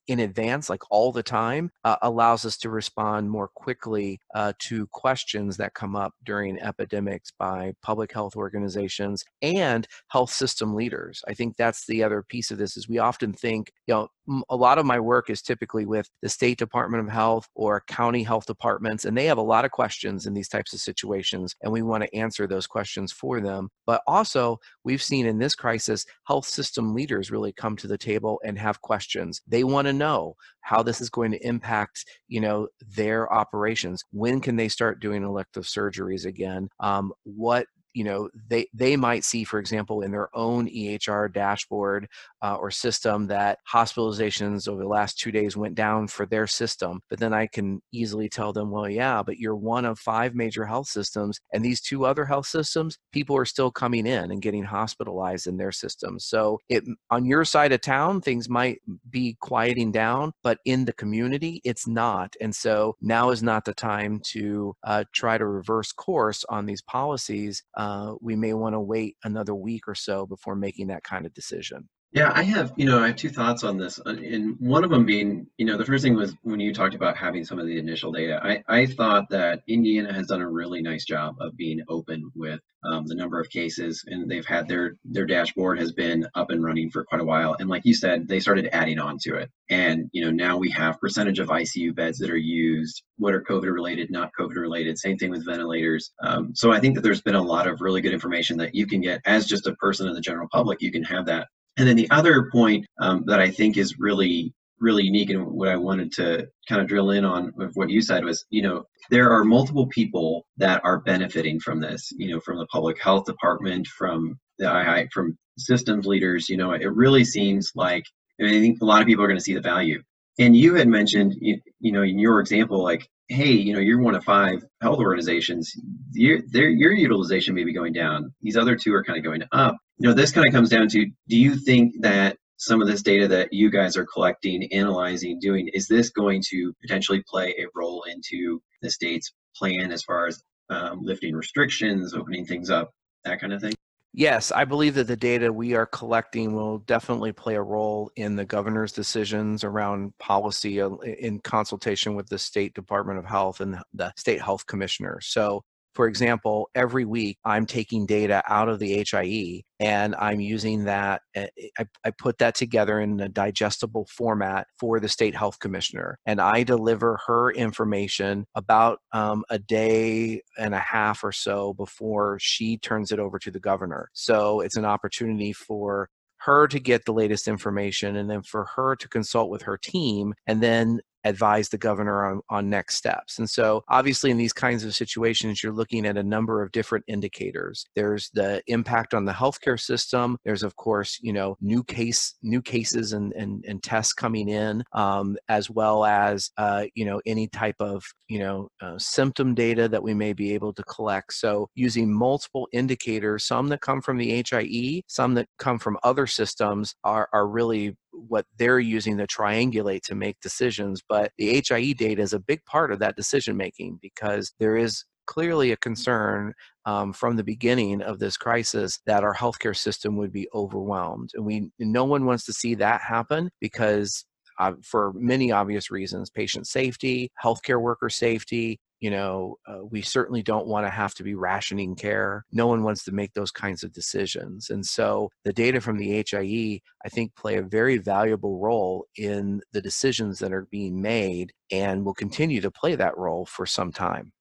in advance, like all the time, uh, allows us to respond more quickly uh, to questions that come up during epidemics by public health organizations and health system leaders. I think that's the other piece of this is we often think, you know, a lot of my work is typically with the state department of health or county health departments and they have a lot of questions in these types of situations and we want to answer those questions for them but also we've seen in this crisis health system leaders really come to the table and have questions they want to know how this is going to impact you know their operations. When can they start doing elective surgeries again? Um, what you know they they might see for example in their own ehr dashboard uh, or system that hospitalizations over the last two days went down for their system but then i can easily tell them well yeah but you're one of five major health systems and these two other health systems people are still coming in and getting hospitalized in their systems so it on your side of town things might be quieting down but in the community it's not and so now is not the time to uh, try to reverse course on these policies uh, Uh, we may want to wait another week or so before making that kind of decision. Yeah, I have, you know, I have two thoughts on this. Uh, and one of them being, you know, the first thing was when you talked about having some of the initial data, I, I thought that Indiana has done a really nice job of being open with um, the number of cases and they've had their, their dashboard has been up and running for quite a while. And like you said, they started adding on to it. And, you know, now we have percentage of ICU beds that are used, what are COVID related, not COVID related, same thing with ventilators. Um, so I think that there's been a lot of really good information that you can get as just a person in the general public, you can have that and then the other point um, that I think is really, really unique and what I wanted to kind of drill in on with what you said was, you know, there are multiple people that are benefiting from this, you know, from the public health department, from the II, from systems leaders, you know, it really seems like, I, mean, I think a lot of people are going to see the value. And you had mentioned, you, you know, in your example, like, hey, you know, you're one of five health organizations, your, your utilization may be going down. These other two are kind of going up you know, this kind of comes down to do you think that some of this data that you guys are collecting, analyzing, doing, is this going to potentially play a role into the state's plan as far as um, lifting restrictions, opening things up, that kind of thing? Yes, I believe that the data we are collecting will definitely play a role in the governor's decisions around policy uh, in consultation with the State Department of Health and the state health commissioner. So for example, every week I'm taking data out of the HIE and I'm using that. Eh, I, I, put that together in a digestible format for the state health commissioner, and I deliver her information about um, a day and a half or so before she turns it over to the governor. So it's an opportunity for her to get the latest information and then for her to consult with her team and then advise the governor on, on next steps. And so, obviously, in these kinds of situations, you're looking at a number of different indicators. There's the impact on the healthcare system. There's, of course, you know, new case, new cases and and, and tests coming in, um, as well as uh, you know any type of you know uh, symptom data that we may be able to collect. So, using multiple indicators, some that come from the HIE, some that come from other systems, are are really what they're using to triangulate to make decisions. But the HIE data is a big part of that decision making because there is clearly a concern um, from the beginning of this crisis that our healthcare system would be overwhelmed, and we no one wants to see that happen because uh, for many obvious reasons patient safety, healthcare worker safety, you know uh, we certainly don't want to have to be rationing care. No one wants to make those kinds of decisions. And so the data from the hie i think play a very valuable role in the decisions that are being made and will continue to play that role for some time.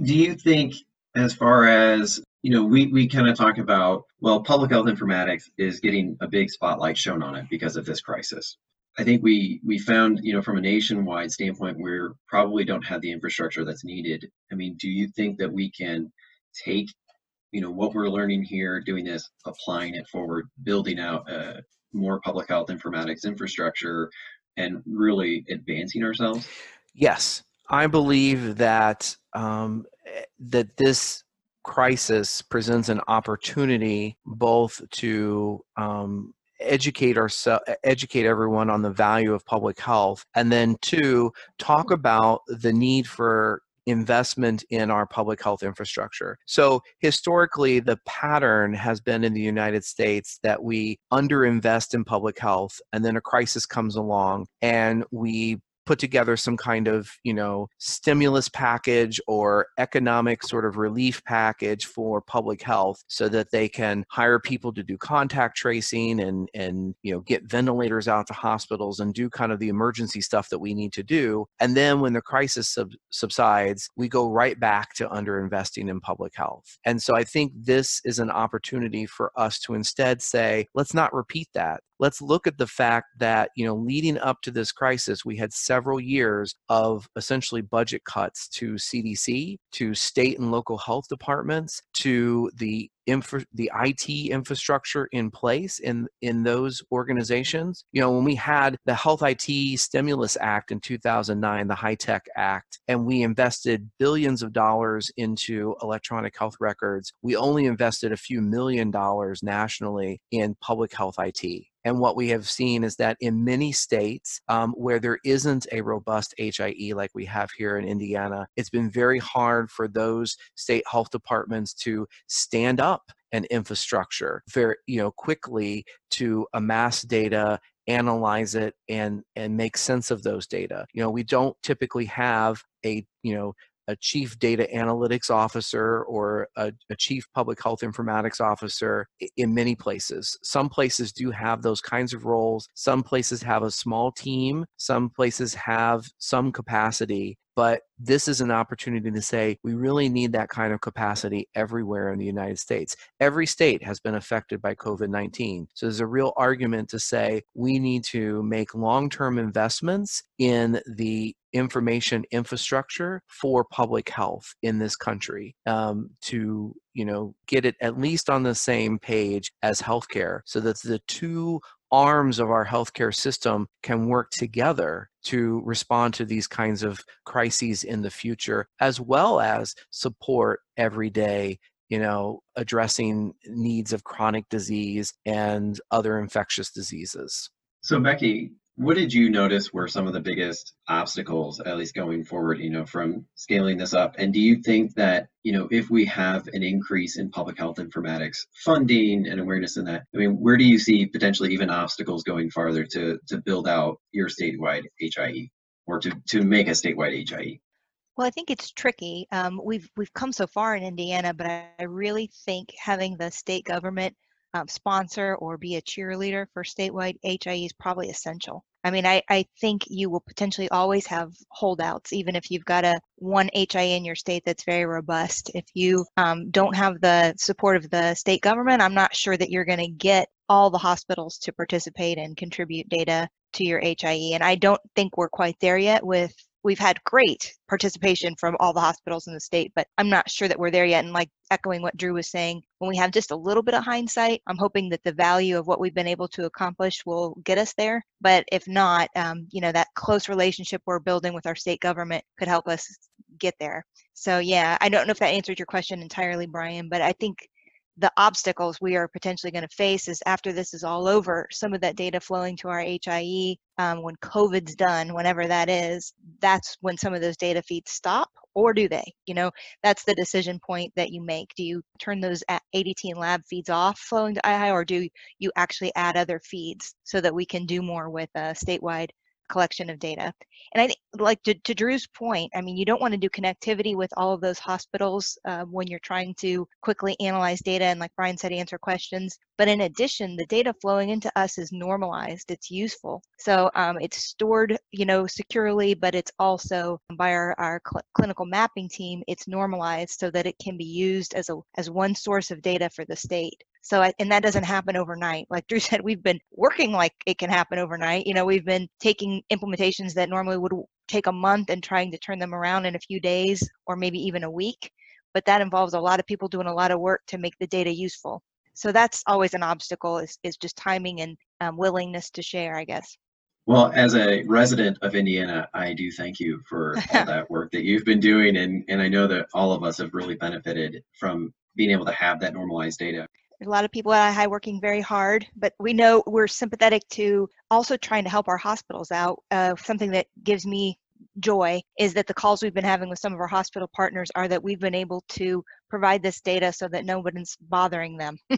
Do you think as far as you know we, we kind of talk about well public health informatics is getting a big spotlight shown on it because of this crisis I think we we found, you know, from a nationwide standpoint, we probably don't have the infrastructure that's needed. I mean, do you think that we can take, you know, what we're learning here, doing this, applying it forward, building out a more public health informatics infrastructure, and really advancing ourselves? Yes, I believe that um, eh, that this crisis presents an opportunity both to um, educate ourselves educate everyone on the value of public health and then two talk about the need for investment in our public health infrastructure. So, historically, the pattern has been in the United States that we underinvest in public health, and then a crisis comes along and we put together some kind of you know stimulus package or economic sort of relief package for public health so that they can hire people to do contact tracing and and you know get ventilators out to hospitals and do kind of the emergency stuff that we need to do. And then when the crisis sub- subsides we go right back to underinvesting in public health. And so i think this is an opportunity for us to instead say let's not repeat that let's look at the fact that you know leading up to this crisis we had several years of essentially budget cuts to cdc to state and local health departments to the infra, the IT infrastructure in place in in those organizations. You know, when we had the Health IT Stimulus Act in 2009, the HITECH Act, and we invested billions of dollars into electronic health records, we only invested a few million dollars nationally in public health IT. And what we have seen is that in many states um, where there isn't a robust HIE like we have here in Indiana, it's been very hard for those state health departments to stand up an infrastructure very you know quickly to amass data analyze it and and make sense of those data. You know we don't typically have a you know a chief data analytics officer or a, a, chief public health informatics officer in many places. Some places do have those kinds of roles. Some places have a small team. Some places have some capacity. But this is an opportunity to say we really need that kind of capacity everywhere in the United States. Every state has been affected by COVID 19. So there's a real argument to say we need to make long term investments in the information infrastructure for public health in this country um, to you know get it at least on the same page as healthcare so that the two arms of our healthcare system can work together to respond to these kinds of crises in the future as well as support everyday you know addressing needs of chronic disease and other infectious diseases. So becky what did you notice were some of the biggest obstacles at least going forward you know from scaling this up and do you think that you know if we have an increase in public health informatics funding and awareness in that i mean where do you see potentially even obstacles going farther to to build out your statewide hie or to to make a statewide hie well, I think it's tricky. Um, we've we've come so far in Indiana, but I, I really think having the state government um, sponsor or be a cheerleader for statewide HIE is probably essential. I mean, I, I think you will potentially always have holdouts, even if you've got a one HIE in your state that's very robust. If you um, don't have the support of the state government, I'm not sure that you're going to get all the hospitals to participate and contribute data to your HIE. And I don't think we're quite there yet with we've had great participation from all the hospitals in the state, but I'm not sure that we're there yet. And like echoing what Drew was saying, when we have just a little bit of hindsight, I'm hoping that the value of what we've been able to accomplish will get us there. But if not, um, you know, that close relationship we're building with our state government could help us get there. So yeah, I don't know if that answered your question entirely, Brian, but I think the obstacles we are potentially going to face is after this is all over, some of that data flowing to our HIE um, when COVID's done, whenever that is, that's when some of those data feeds stop, or do they? You know, that's the decision point that you make. Do you turn those ADT and lab feeds off flowing to IHIE, or do you actually add other feeds so that we can do more with uh, statewide collection of data. And I think, like to, to Drew's point, I mean, you don't want to do connectivity with all of those hospitals uh, when you're trying to quickly analyze data and, like Brian said, answer questions. But in addition, the data flowing into us is normalized. It's useful. So um, it's stored, you know, securely, but it's also by our, our cl- clinical mapping team, it's normalized so that it can be used as a as one source of data for the state. So, I, and that doesn't happen overnight. Like Drew [laughs] said, we've been working like it can happen overnight. You know, we've been taking implementations that normally would take a month and trying to turn them around in a few days or maybe even a week. But that involves a lot of people doing a lot of work to make the data useful. So that's always an obstacle is, is just timing and um, willingness to share, I guess. Well, as a resident of Indiana, I do thank you for all [laughs] that work that you've been doing. And, and I know that all of us have really benefited from being able to have that normalized data. There's a lot of people at IHIE working very hard, but we know we're sympathetic to also trying to help our hospitals out. Uh, something that gives me joy is that the calls we've been having with some of our hospital partners are that we've been able to provide this data so that no one's bothering them. [laughs]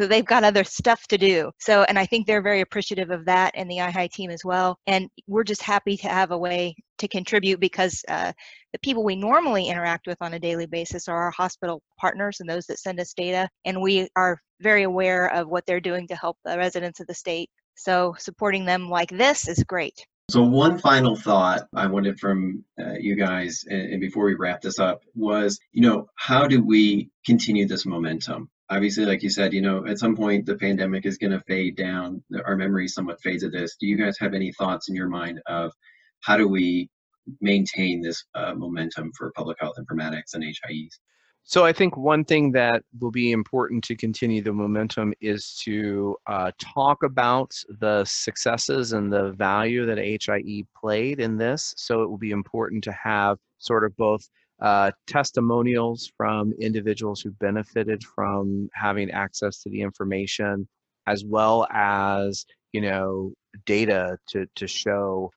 so they've got other stuff to do. So, and I think they're very appreciative of that and the IHIE team as well. And we're just happy to have a way to contribute because uh, the people we normally interact with on a daily basis are our hospital partners and those that send us data. And we are very aware of what they're doing to help the residents of the state. So supporting them like this is great. So one final thought I wanted from uh, you guys, and, and before we wrap this up, was you know how do we continue this momentum? Obviously, like you said, you know at some point the pandemic is going to fade down. Our memory somewhat fades of this. Do you guys have any thoughts in your mind of how do we maintain this uh, momentum for public health informatics and HIEs? So I think one thing that will be important to continue the momentum is to uh, talk about the successes and the value that HIE played in this. So it will be important to have sort of both uh, testimonials from individuals who benefited from having access to the information, as well as you know data to to show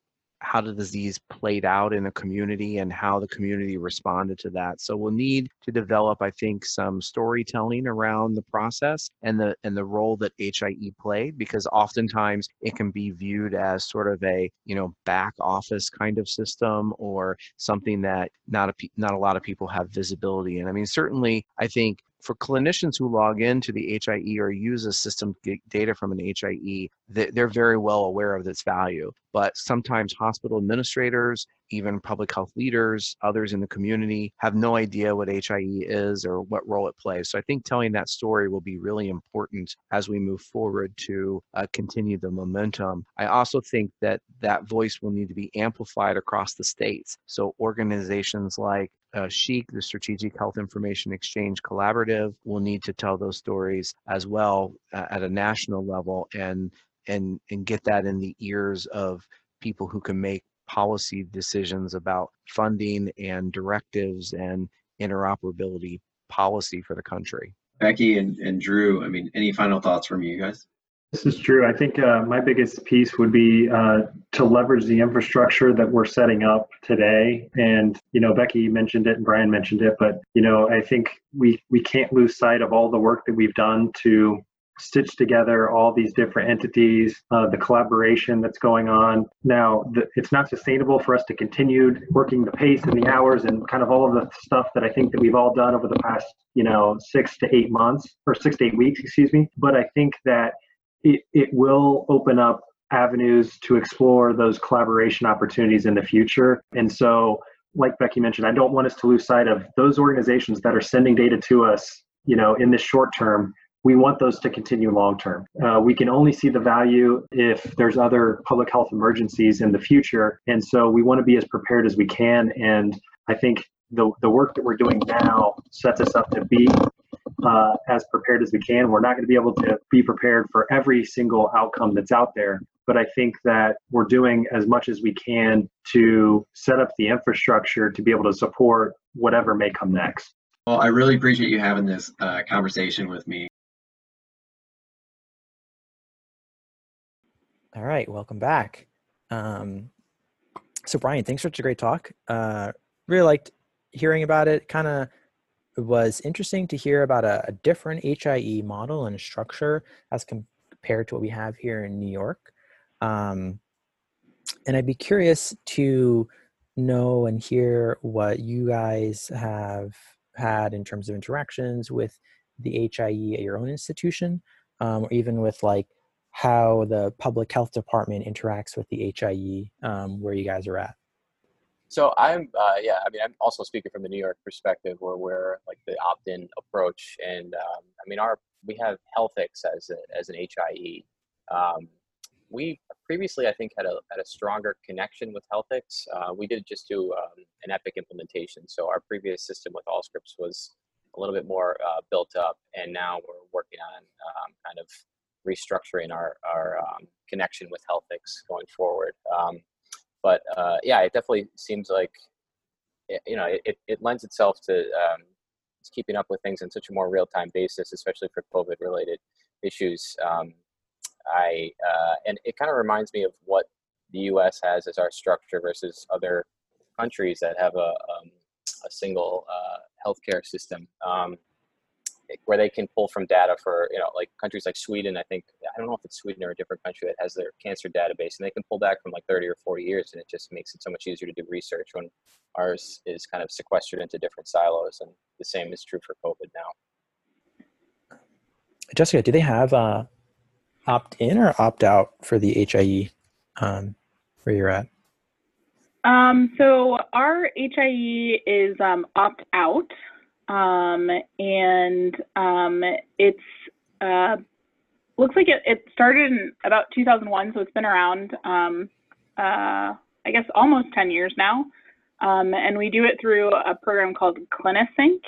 how the disease played out in a community and how the community responded to that. So we'll need to develop, I think, some storytelling around the process and the and the role that HIE played, because oftentimes it can be viewed as sort of a you know back office kind of system or something that not a not a lot of people have visibility in. I mean, certainly, I think for clinicians who log into the HIE or use a system data from an HIE, they're very well aware of its value. But sometimes hospital administrators, even public health leaders, others in the community have no idea what HIE is or what role it plays. So I think telling that story will be really important as we move forward to uh, continue the momentum. I also think that that voice will need to be amplified across the states. So organizations like uh, the Strategic Health Information Exchange Collaborative, will need to tell those stories as well uh, at a national level and and and get that in the ears of people who can make policy decisions about funding and directives and interoperability policy for the country. Becky and, and Drew, I mean, any final thoughts from you guys? This is Drew. I think uh, my biggest piece would be uh, to leverage the infrastructure that we're setting up today. And you know, Becky mentioned it, and Brian mentioned it, but you know, I think we we can't lose sight of all the work that we've done to stitch together all these different entities, uh, the collaboration that's going on. Now, the, it's not sustainable for us to continue working the pace and the hours and kind of all of the stuff that I think that we've all done over the past, you know, six to eight months or six to eight weeks, excuse me. But I think that it, it will open up avenues to explore those collaboration opportunities in the future. And so, like Becky mentioned, I don't want us to lose sight of those organizations that are sending data to us, you know, in the short term we want those to continue long term. Uh, we can only see the value if there's other public health emergencies in the future. And so we want to be as prepared as we can. And I think the, the work that we're doing now sets us up to be uh, as prepared as we can. We're not going to be able to be prepared for every single outcome that's out there. But I think that we're doing as much as we can to set up the infrastructure to be able to support whatever may come next. Well, I really appreciate you having this uh, conversation with me. All right, welcome back. Um, so Brian, thanks for such a great talk. Uh, really liked hearing about it. Kind of was interesting to hear about a, a, different HIE model and structure as compared to what we have here in New York. Um, and I'd be curious to know and hear what you guys have had in terms of interactions with the HIE at your own institution, um, or even with like how the public health department interacts with the HIE um, where you guys are at. So I'm, uh, yeah, I mean, I'm also speaking from the New York perspective, where we're like the opt-in approach, and um, I mean, our we have Healthix as a, as an HIE. Um, we previously, I think, had a had a stronger connection with Healthix. Uh, we did just do um, an Epic implementation, so our previous system with Allscripts was a little bit more uh, built up, and now we're working on um, kind of restructuring our our um, connection with Healthix going forward. But uh, yeah, it definitely seems like you know it, it lends itself to um, keeping up with things in such a more real time basis, especially for COVID related issues. Um, I uh, and it kind of reminds me of what the U.S. has as our structure versus other countries that have a um, a single uh, healthcare system. Um, where they can pull from data for you know like countries like Sweden. I think I don't know if it's Sweden or a different country that has their cancer database, and they can pull back from like 30 or 40 years, and it just makes it so much easier to do research when ours is kind of sequestered into different silos. And the same is true for COVID now. Jessica, do they have uh, opt in or opt out for the HIE um, where you're at? Um, so our HIE is um, opt out um, and um, it's uh, looks like it, it started in about 2001, so it's been around, um, uh, I guess, almost 10 years now. Um, and we do it through a program called CliniSync.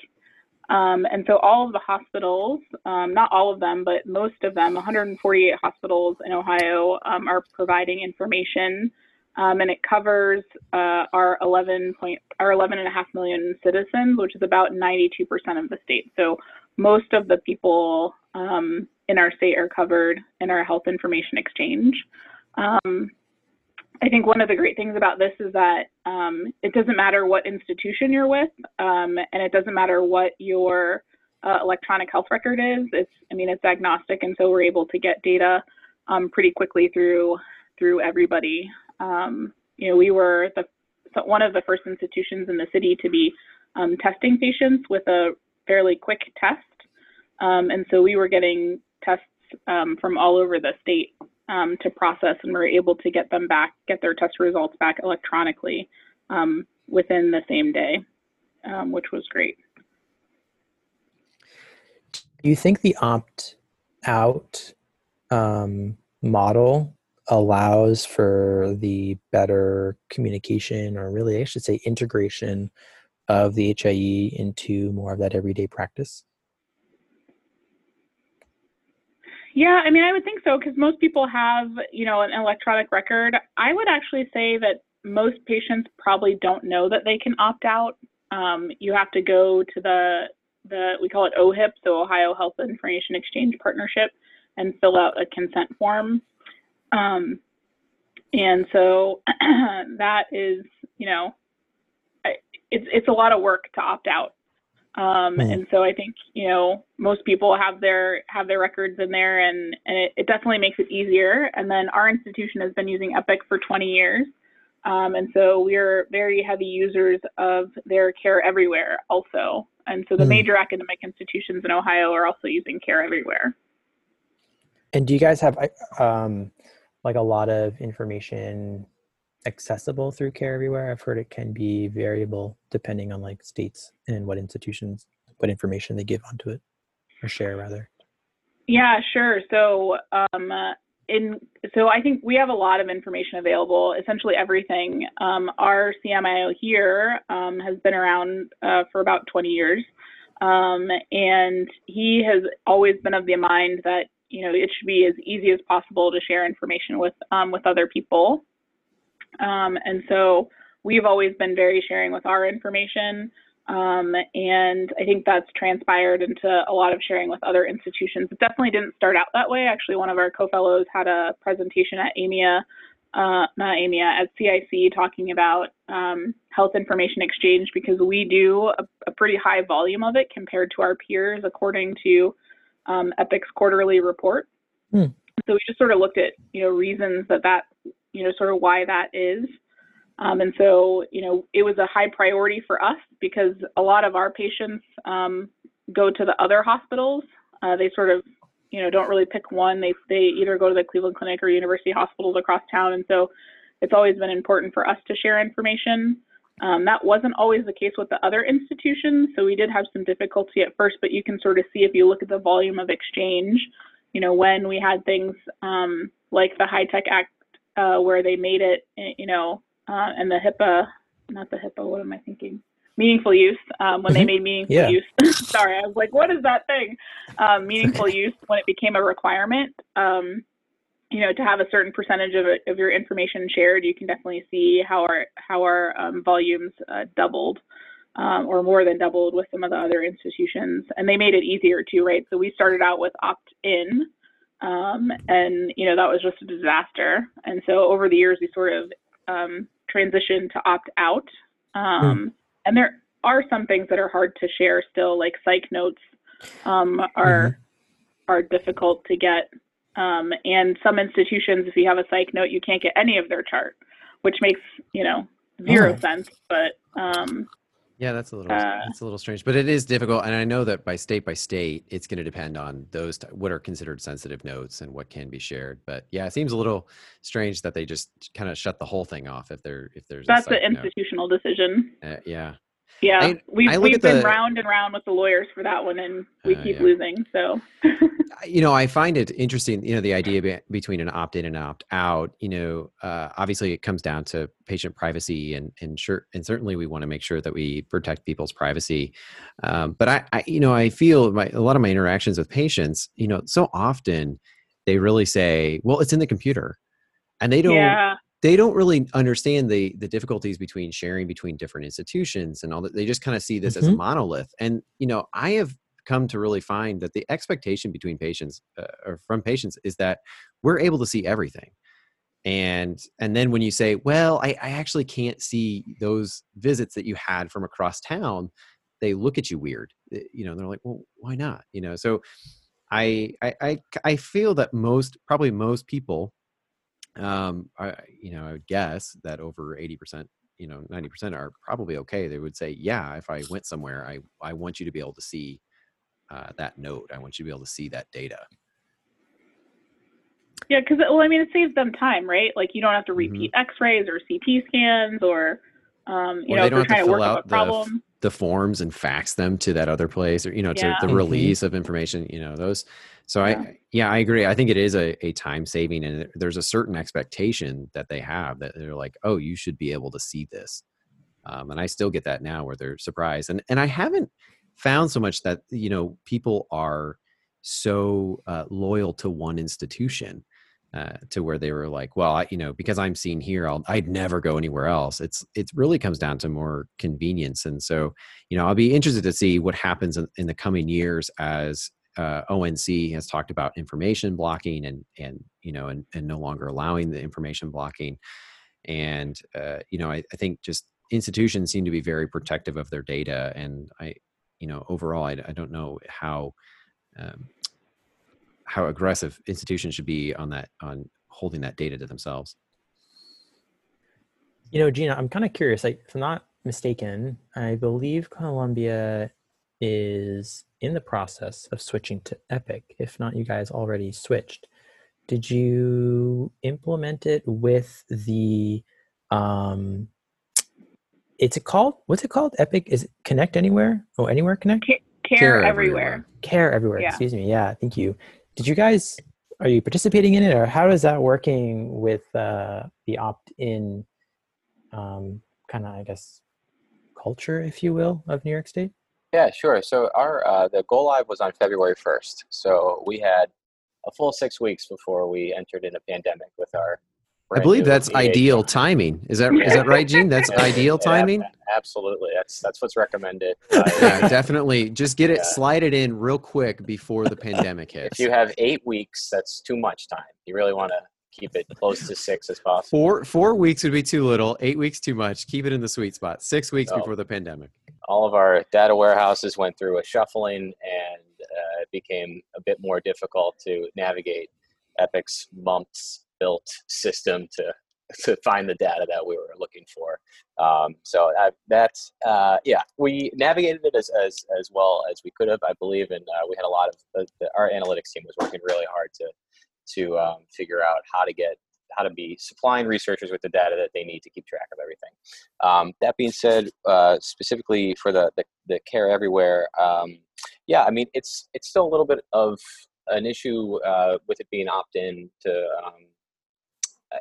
Um, and so all of the hospitals, um, not all of them, but most of them, 148 hospitals in Ohio, are providing information um, and it covers uh, our 11 point, our 11 and a half million citizens, which is about 92% of the state. So most of the people um, in our state are covered in our health information exchange. Um, I think one of the great things about this is that um, it doesn't matter what institution you're with, um, and it doesn't matter what your uh, electronic health record is. It's, I mean, it's agnostic, and so we're able to get data um, pretty quickly through through everybody. Um, you know, we were the one of the first institutions in the city to be um, testing patients with a fairly quick test, um, and so we were getting tests um, from all over the state um, to process, and we were able to get them back, get their test results back electronically um, within the same day, which was great. Do you think the opt out model allows for the better communication or really i should say integration of the hie into more of that everyday practice? Yeah i mean i would think so because most people have you know an electronic record. I would actually say that most patients probably don't know that they can opt out. Um, you have to go to the the we call it ohip so ohio health information exchange partnership and fill out a consent form um, and so [clears throat] that is, you know, it's it's a lot of work to opt out. Um. And so I think you know most people have their have their records in there, and and it, it, definitely makes it easier. And then our institution has been using Epic for 20 years, um, and so we're very heavy users of their Care Everywhere also. And so the mm. major academic institutions in Ohio are also using Care Everywhere. And do you guys have um, like a lot of information accessible through care everywhere. I've heard it can be variable depending on like states and what institutions what information they give onto it or share rather. Yeah sure. So um in so i think we have a lot of information available. Essentially everything um, our cmio here um, has been around uh, for about 20 years. Um, and he has always been of the mind that you know, it should be as easy as possible to share information with um, with other people. Um, and so we've always been very sharing with our information. Um, and I think that's transpired into a lot of sharing with other institutions. It definitely didn't start out that way. Actually, one of our co-fellows had a presentation at AMIA, uh, not AMIA, at CIC talking about um, health information exchange because we do a, a, pretty high volume of it compared to our peers according to um, Epic's quarterly report. Hmm. So we just sort of looked at you know reasons that that you know, sort of why that is. Um, and so, you know, it was a high priority for us because a lot of our patients um, go to the other hospitals. Uh, they sort of, you know, don't really pick one. They they either go to the Cleveland Clinic or University hospitals across town, and so it's always been important for us to share information. Um, that wasn't always the case with the other institutions, so we did have some difficulty at first. But you can sort of see if you look at the volume of exchange, you know, when we had things um, like the HITECH Act, uh, where they made it, eh, you know, uh, and the HIPAA, not the HIPAA, what am I thinking? Meaningful use, um, when they Mhm. made meaningful Yeah. use. [laughs] Sorry, I was like, what is that thing? Um, meaningful use when it became a requirement. You know, to have a certain percentage of, it, of your information shared, you can definitely see how our how our um, volumes uh, doubled, um, or more than doubled with some of the other institutions, and they made it easier too, right? So we started out with opt-in, um, and you know that was just a disaster. And so over the years, we sort of um, transitioned to opt-out, um, and there are some things that are hard to share still, like psych notes um, are are difficult to get. Um, and some institutions, if you have a psych note, you can't get any of their chart, which makes you know zero Oh. sense. But um, Yeah, that's a little Uh, that's a little strange, but it is difficult, and I know that by state by state, it's going to depend on those t- what are considered sensitive notes and what can be shared. But yeah, it seems a little strange that they just kind of shut the whole thing off if there if there's that's an psych note. institutional decision. Uh, yeah, Yeah, I- we've I we've been the- round and round with the lawyers for that one, and we Uh, keep yeah. losing. So [laughs] you know, I find it interesting. You know, the idea be- between an opt in and opt out. You know, uh, obviously it comes down to patient privacy, and and sure, and certainly we want to make sure that we protect people's privacy. Um, but I, I, you know, I feel my a lot of my interactions with patients. You know, so often they really say, "Well, it's in the computer," and they don't yeah, they don't really understand the the difficulties between sharing between different institutions and all that they just kind of see this as a Mhm. monolith. And you know i have come to really find that the expectation between patients uh, or from patients is that we're able to see everything. And and then when you say well I, I actually can't see those visits that you had from across town they look at you weird Uh, you know they're like well why not? You know so i i i, I feel that most probably most people um I, you know i would guess that over 80% you know 90% are probably okay they would say yeah if i went somewhere i i want you to be able to see uh, that note i want you to be able to see that data yeah, because well, I mean, it saves them time, right? Like you don't have to repeat X-rays or CT scans, or um, you Or know, if they're have trying to work out a problem. The forms and fax them to that other place or you know to Yeah. the Mhm. release of information you know those so Yeah. i yeah i agree i think it is a, a time saving and there's a certain expectation that they have that they're like oh you should be able to see this um, and i still get that now where they're surprised and and i haven't found so much that you know people are so uh, loyal to one institution uh, to where they were like, well, I, you know, because I'm seen here, I'll, I'd never go anywhere else. It's it really comes down to more convenience, and so you know, I'll be interested to see what happens in, in the coming years as uh, ONC has talked about information blocking and and you know and, and no longer allowing the information blocking, and uh, you know, I, I think just institutions seem to be very protective of their data, and I, you know, overall, I, I don't know how. Um, how aggressive institutions should be on that on holding that data to themselves. You know, Gina, I'm kind of curious. Like, if I'm not mistaken, I believe Columbia is in the process of switching to Epic. If not, you guys already switched. Did you implement it with the? Um, it's called what's it called? Epic is it Connect Anywhere? Oh, Anywhere Connect. Care, Care everywhere. Care everywhere. Yeah. Excuse me. Yeah, thank you. Did you guys are you participating in it, or how is that working with uh, the opt-in um, kind of, I guess, culture, if you will, of New York State? Yeah, sure. So our uh, the go live was on February first. So we had a full six weeks before we entered in a pandemic with our. I believe that's ideal timing. Is that is that right, Gene? That's Yeah, [laughs] ideal yeah, timing. absolutely. That's that's what's recommended. by- [laughs] Yeah, definitely. Just get it, Yeah. slide it in real quick before the pandemic hits. if you have eight weeks, that's too much time. You really want to keep it close to six as possible. Four four weeks would be too little. Eight weeks too much. Keep it in the sweet spot. Six weeks Oh. before the pandemic. all of our data warehouses went through a shuffling and uh, it became a bit more difficult to navigate Epic's months built system to [laughs] to find the data that we were looking for. Um, so that, that's uh, yeah, we navigated it as, as as well as we could have, I believe, and uh, we had a lot of uh, the, our analytics team was working really hard to to um, figure out how to get how to be supplying researchers with the data that they need to keep track of everything. Um, that being said, uh, specifically for the, the, the care everywhere, um, yeah, I mean it's it's still a little bit of an issue uh, with it being opt-in to.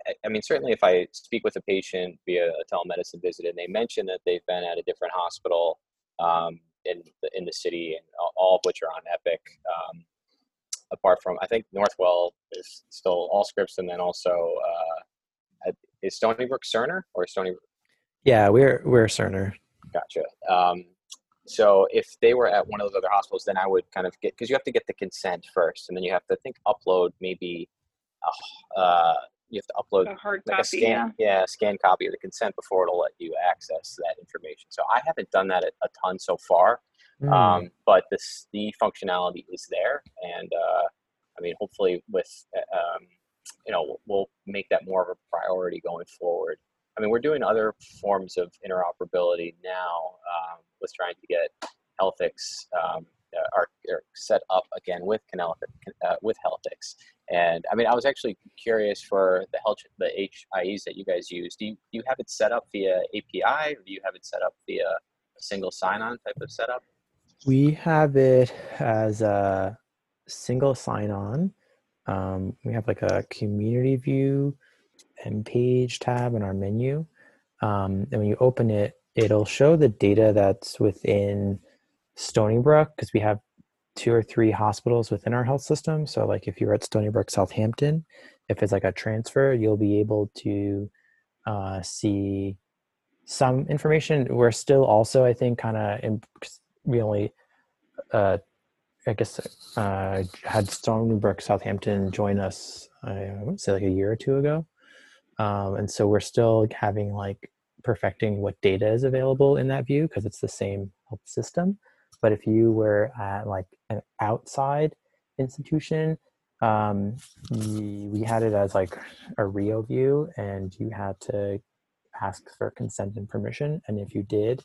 I, I, mean, certainly, if I speak with a patient via a telemedicine visit and they mention that they've been at a different hospital um, in the, in the city, and all of which are on Epic, um, apart from I think Northwell is still Allscripts, and then also uh, is Stony Brook Cerner or Stony? Brook? Yeah, we're we're Cerner. Gotcha. Um, so if they were at one of those other hospitals, then I would kind of get because you have to get the consent first, and then you have to think upload maybe. Uh, uh you have to upload a hard like copy, a scan, yeah. yeah, scan copy of the consent before it'll let you access that information. So I haven't done that a, a ton so far, mm. um, but this the functionality is there, and uh, I mean, hopefully, with uh, um, you know, we'll make that more of a priority going forward. I mean, we're doing other forms of interoperability now um, with trying to get Healthix um, are, are, set up again with uh, with Healthix. And I mean, I was actually curious for the health the HIEs that you guys use. Do you, do you have it set up via API, or do you have it set up via a single sign-on type of setup? We have it as a single sign-on. Um, we have like a community view and page tab in our menu. Um, and when you open it, it'll show the data that's within Stony Brook because we have two or three hospitals within our health system. So, like if you're at Stony Brook, Southampton, if it's like a transfer, you'll be able to uh, see some information. We're still also, I think, kind of we only, uh, I guess, uh, had Stony Brook, Southampton join us. I would say like a year or two ago, um, and so we're still having like perfecting what data is available in that view because it's the same health system. But if you were at like an outside institution, um, we had it as like a Rio view, and you had to ask for consent and permission. And if you did,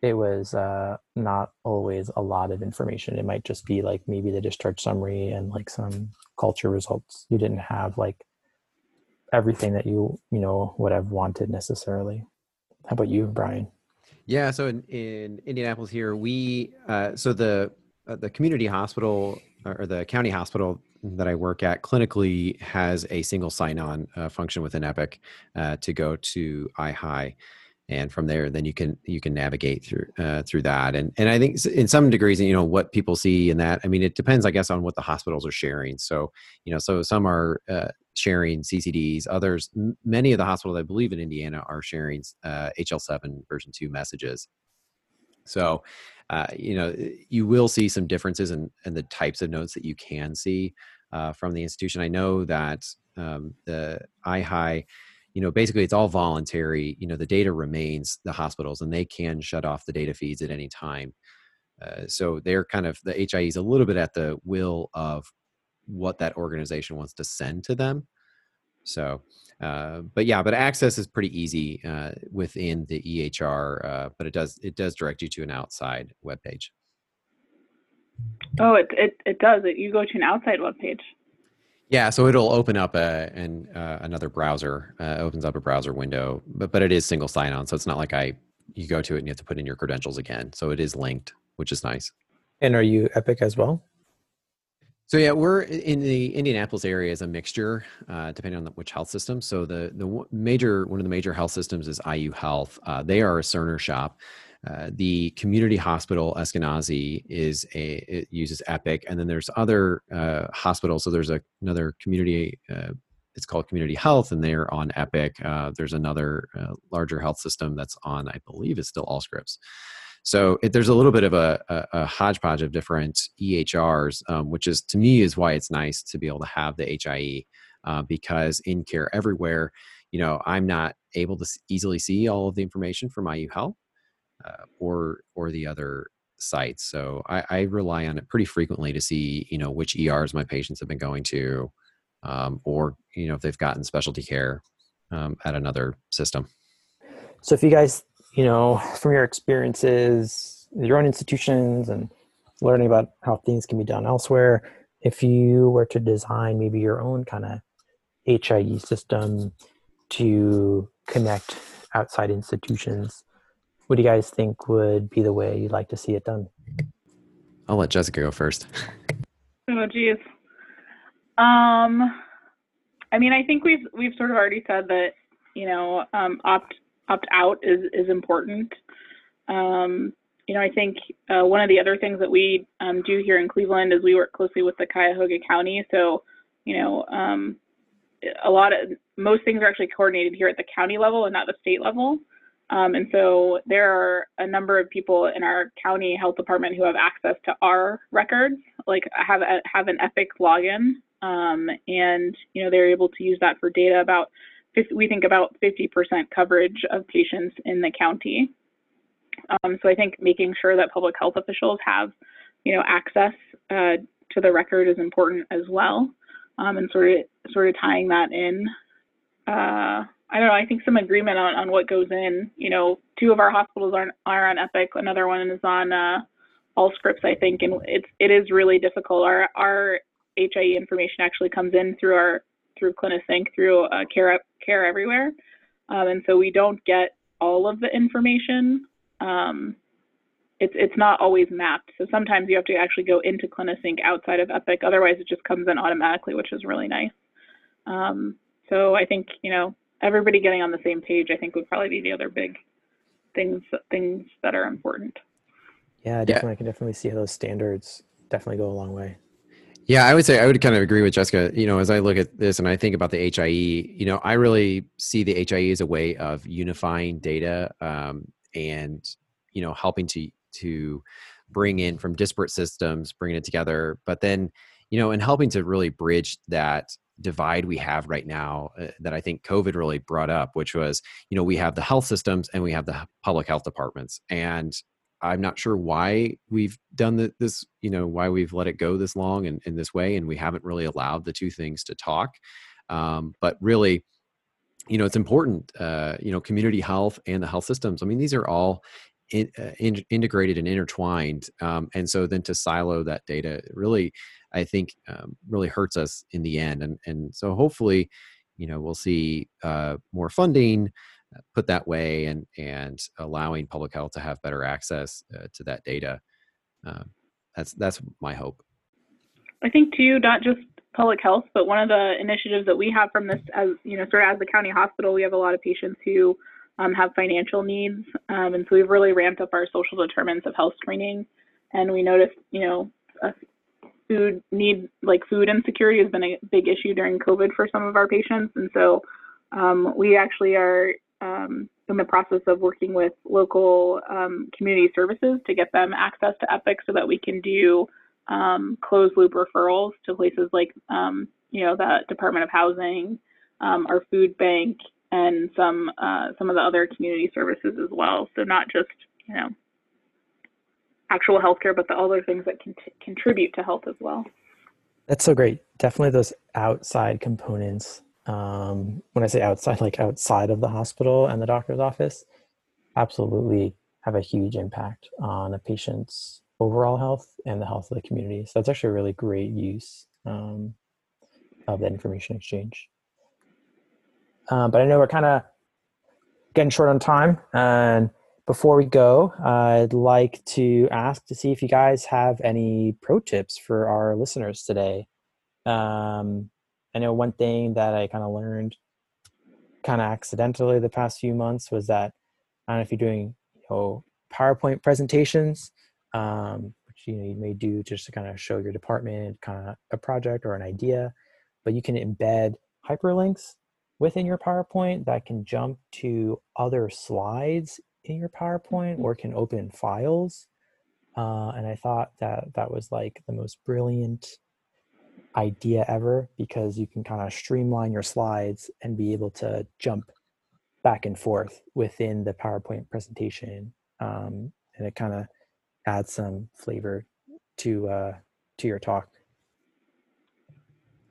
it was uh, not always a lot of information. It might just be like maybe the discharge summary and like some culture results. You didn't have like everything that you you know would have wanted necessarily. How about you, Brian? Yeah, so in, in Indianapolis here, we uh, so the uh, the community hospital or the county hospital that I work at clinically has a single sign-on uh, function within Epic uh, to go to IHIE, and from there, then you can you can navigate through uh, through that. And and I think in some degrees, you know, what people see in that. I mean, it depends, I guess, on what the hospitals are sharing. So you know, so some are uh, sharing CCDs. Others, m- many of the hospitals, I believe in Indiana, are sharing uh, HL7 version 2 messages. So, uh, you know, you will see some differences in, in the types of notes that you can see uh, from the institution. I know that um, the IHIE, you know, basically it's all voluntary. You know, the data remains the hospitals and they can shut off the data feeds at any time. Uh, so they're kind of the HIE is a little bit at the will of what that organization wants to send to them. So, uh, but yeah, but access is pretty easy uh, within the EHR, uh, but it does it does direct you to an outside web page. Oh, it it it does. It you go to an outside web page. Yeah, so it'll open up a and uh, another browser uh, opens up a browser window, but but it is single sign on, so it's not like I you go to it and you have to put in your credentials again. So it is linked, which is nice. And are you Epic as well? So yeah, we're in the Indianapolis area is a mixture, uh, depending on the, which health system. So the the major one of the major health systems is IU Health. Uh, they are a Cerner shop. Uh, the community hospital Eskenazi is a it uses Epic, and then there's other uh, hospitals. So there's a, another community. Uh, it's called Community Health, and they're on Epic. Uh, there's another larger health system that's on, I believe, it's still Allscripts. So it, there's a little bit of a, a, a hodgepodge of different EHRs, um, which is to me is why it's nice to be able to have the HIE uh, because in Care Everywhere, you know, I'm not able to easily see all of the information from IU Health uh, or or the other sites. So I, I, rely on it pretty frequently to see, you know, which ERs my patients have been going to, um, or you know, if they've gotten specialty care. um, at another system. So if you guys, you know, from your experiences, your own institutions and learning about how things can be done elsewhere, if you were to design maybe your own kind of HIE system to connect outside institutions, what do you guys think would be the way you'd like to see it done? I'll let Jessica go first. Oh, geez. Um, I mean, I think we've we've sort of already said that you know um, opt opt out is is important. Um, you know, I think uh, one of the other things that we um, do here in Cleveland is we work closely with the Cuyahoga County. So, you know, um, a lot of most things are actually coordinated here at the county level and not the state level. Um, and so there are a number of people in our county health department who have access to our records, like have a, have an Epic login, um, and you know they're able to use that for data about 50, we think about 50% coverage of patients in the county. Um, so I think making sure that public health officials have, you know, access uh, to the record is important as well, um, and sort of sort of tying that in. Uh, I don't know. I think some agreement on, on what goes in. You know, two of our hospitals are are on Epic. Another one is on uh, Allscripts, I think, and it's it is really difficult. Our our HIE information actually comes in through our through CliniSync through uh, Care Care Everywhere, um, and so we don't get all of the information. Um, it's it's not always mapped. So sometimes you have to actually go into CliniSync outside of Epic. Otherwise, it just comes in automatically, which is really nice. Um, so I think you know everybody getting on the same page, I think would probably be the other big things things that are important. Yeah, definitely. Yeah. I can definitely see how those standards definitely go a long way. Yeah, I would say I would kind of agree with Jessica. You know, as I look at this and I think about the HIE, you know, I really see the HIE as a way of unifying data um, and you know helping to to bring in from disparate systems, bringing it together, but then you know, and helping to really bridge that divide we have right now uh, that I think COVID really brought up, which was, you know, we have the health systems and we have the public health departments. And I'm not sure why we've done the, this, you know, why we've let it go this long and in this way. And we haven't really allowed the two things to talk. Um, but really, you know, it's important, uh, you know, community health and the health systems. I mean, these are all in, uh, in, integrated and intertwined. Um, and so then to silo that data really I think um, really hurts us in the end. And and so hopefully, you know, we'll see uh, more funding put that way and and allowing public health to have better access uh, to that data. Uh, that's that's my hope. I think too, not just public health, but one of the initiatives that we have from this, as you know, sort of as the county hospital, we have a lot of patients who um, have financial needs, um, and so we've really ramped up our social determinants of health screening. And we noticed, you know, food need like food insecurity has been a big issue during COVID for some of our patients, and so um, we actually are um, in the process of working with local um, community services to get them access to Epic so that we can do um, closed loop referrals to places like um, you know the Department of Housing, um, our food bank, and some uh, some of the other community services as well. So not just you know actual healthcare, but the other things that can contribute to health as well. That's so great. Definitely those outside components. Um, when I say outside, [laughs] like outside of the hospital and the doctor's office, absolutely have a huge impact on a patient's overall health and the health of the community. So that's actually a really great use um, of that information exchange. Uh, but I know we're kind of getting short on time, and before we go, I'd like to ask to see if you guys have any pro tips for our listeners today. Um, I know one thing that I kind of learned kind of accidentally the past few months was that I don't know if you're doing you know PowerPoint presentations, um, which you know you may do just to kind of show your department kind of a project or an idea, but you can embed hyperlinks within your PowerPoint that can jump to other slides in your PowerPoint or can open files. Uh, and I thought that that was like the most brilliant idea ever because you can kind of streamline your slides and be able to jump back and forth within the PowerPoint presentation. Um, and it kind of adds some flavor to uh, to your talk.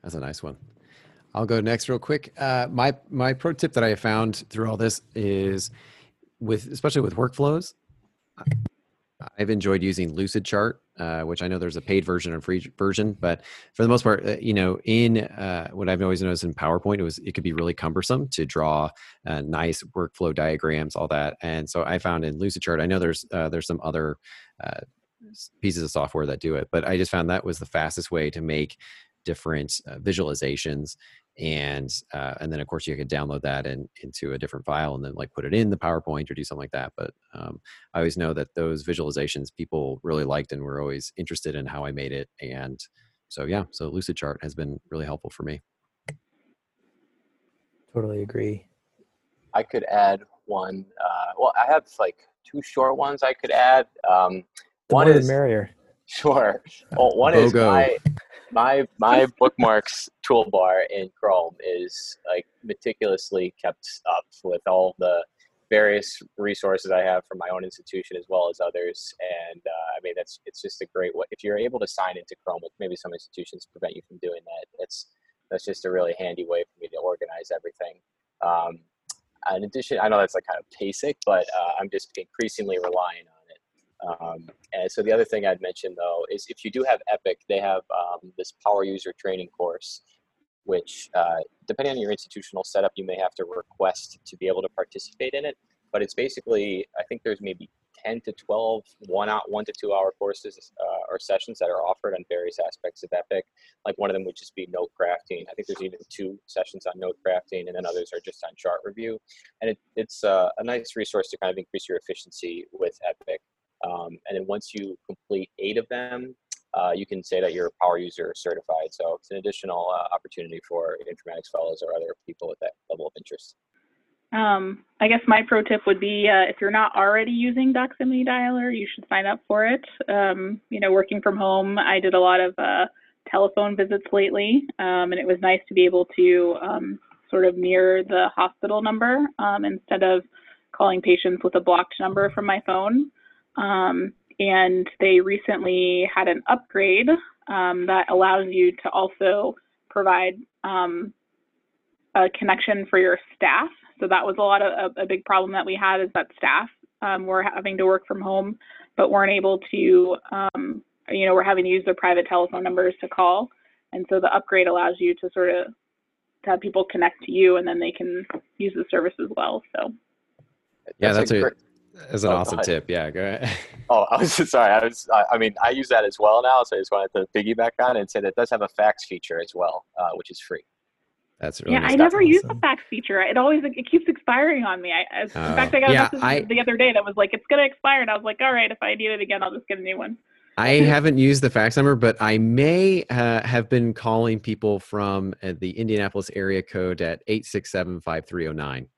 That's a nice one. I'll go next real quick. Uh, my my pro tip that I found through all this is with especially with workflows. I've enjoyed using Lucidchart, uh, which I know there's a paid version and free version, but for the most part, uh, you know, in uh, what I've always noticed in PowerPoint, it was it could be really cumbersome to draw uh, nice workflow diagrams, all that. And so I found in Lucidchart, I know there's there's some other pieces of software that do it, but I just found that was the fastest way to make different visualizations and uh, and then of course you can download that in, into a different file and then like put it in the PowerPoint or do something like that. But um, I always know that those visualizations people really liked and were always interested in how I made it. And so yeah, so Lucidchart has been really helpful for me. Totally agree. I could add one. Uh, well, I have like two short ones I could add. Um, the one more is the merrier. [laughs] Sure. Well, one is my my my [laughs] bookmarks toolbar in Chrome is like meticulously kept up with all the various resources I have from my own institution as well as others. And uh, I mean, that's it's just a great way. If you're able to sign into Chrome, which maybe some institutions prevent you from doing that, it's that's just a really handy way for me to organize everything. Um, in addition, I know that's like kind of basic, but uh, I'm just increasingly relying on um, and so the other thing I'd mention though is if you do have Epic, they have um, this power user training course, which uh, depending on your institutional setup, you may have to request to be able to participate in it. But it's basically, I think there's maybe 10 to 12 one out one to two hour courses uh, or sessions that are offered on various aspects of Epic. Like one of them would just be note crafting. I think there's even two sessions on note crafting, and then others are just on chart review. And it, it's uh, a nice resource to kind of increase your efficiency with Epic. Um, and then once you complete eight of them, uh, you can say that you're a power user certified. So it's an additional uh, opportunity for informatics fellows or other people with that level of interest. Um, I guess my pro tip would be uh, if you're not already using Doximity Dialer, you should sign up for it. Um, you know, working from home, I did a lot of uh, telephone visits lately, um, and it was nice to be able to um, sort of mirror the hospital number um, instead of calling patients with a blocked number from my phone. Um, and they recently had an upgrade um, that allows you to also provide um, a connection for your staff. So that was a lot of a, a big problem that we had is that staff um, were having to work from home, but weren't able to, um, you know, we're having to use their private telephone numbers to call. And so the upgrade allows you to sort of to have people connect to you, and then they can use the service as well. So yeah, that's, that's a, a as an Oh, awesome ahead. tip. Yeah, go ahead. [laughs] Oh, I was [laughs] sorry. I was. I, I mean, I use that as well now, so I just wanted to piggyback on it and say that it does have a fax feature as well, uh, which is free. That's really yeah, nice. I never use the fax feature. It always it keeps expiring on me. I, as, in Oh, fact, I got yeah, a message I- the other day that was like, "It's gonna expire," and I was like, "All right, if I need it again, I'll just get a new one." I haven't used the fax number, but I may uh, have been calling people from uh, the Indianapolis area code at eight six seven five three zero nine.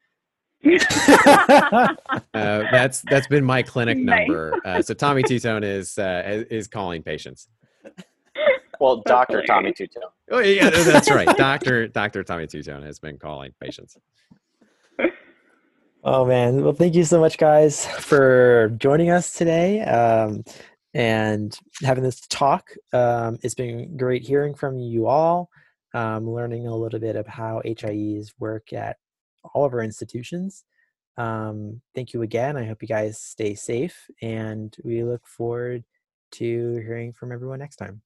[laughs] Uh, that's that's been my clinic number. Uh, so Tommy Tutone is uh, is is calling patients. Well, Doctor Tommy hilarious. Tutone. Oh yeah, that's right. Doctor Doctor Tommy Tutone has been calling patients. [laughs] Oh man! Well, thank you so much, guys, for joining us today um, and having this talk. Um, it's been great hearing from you all, um, learning a little bit of how HIEs work at all of our institutions. Um, thank you again. I hope you guys stay safe, and we look forward to hearing from everyone next time.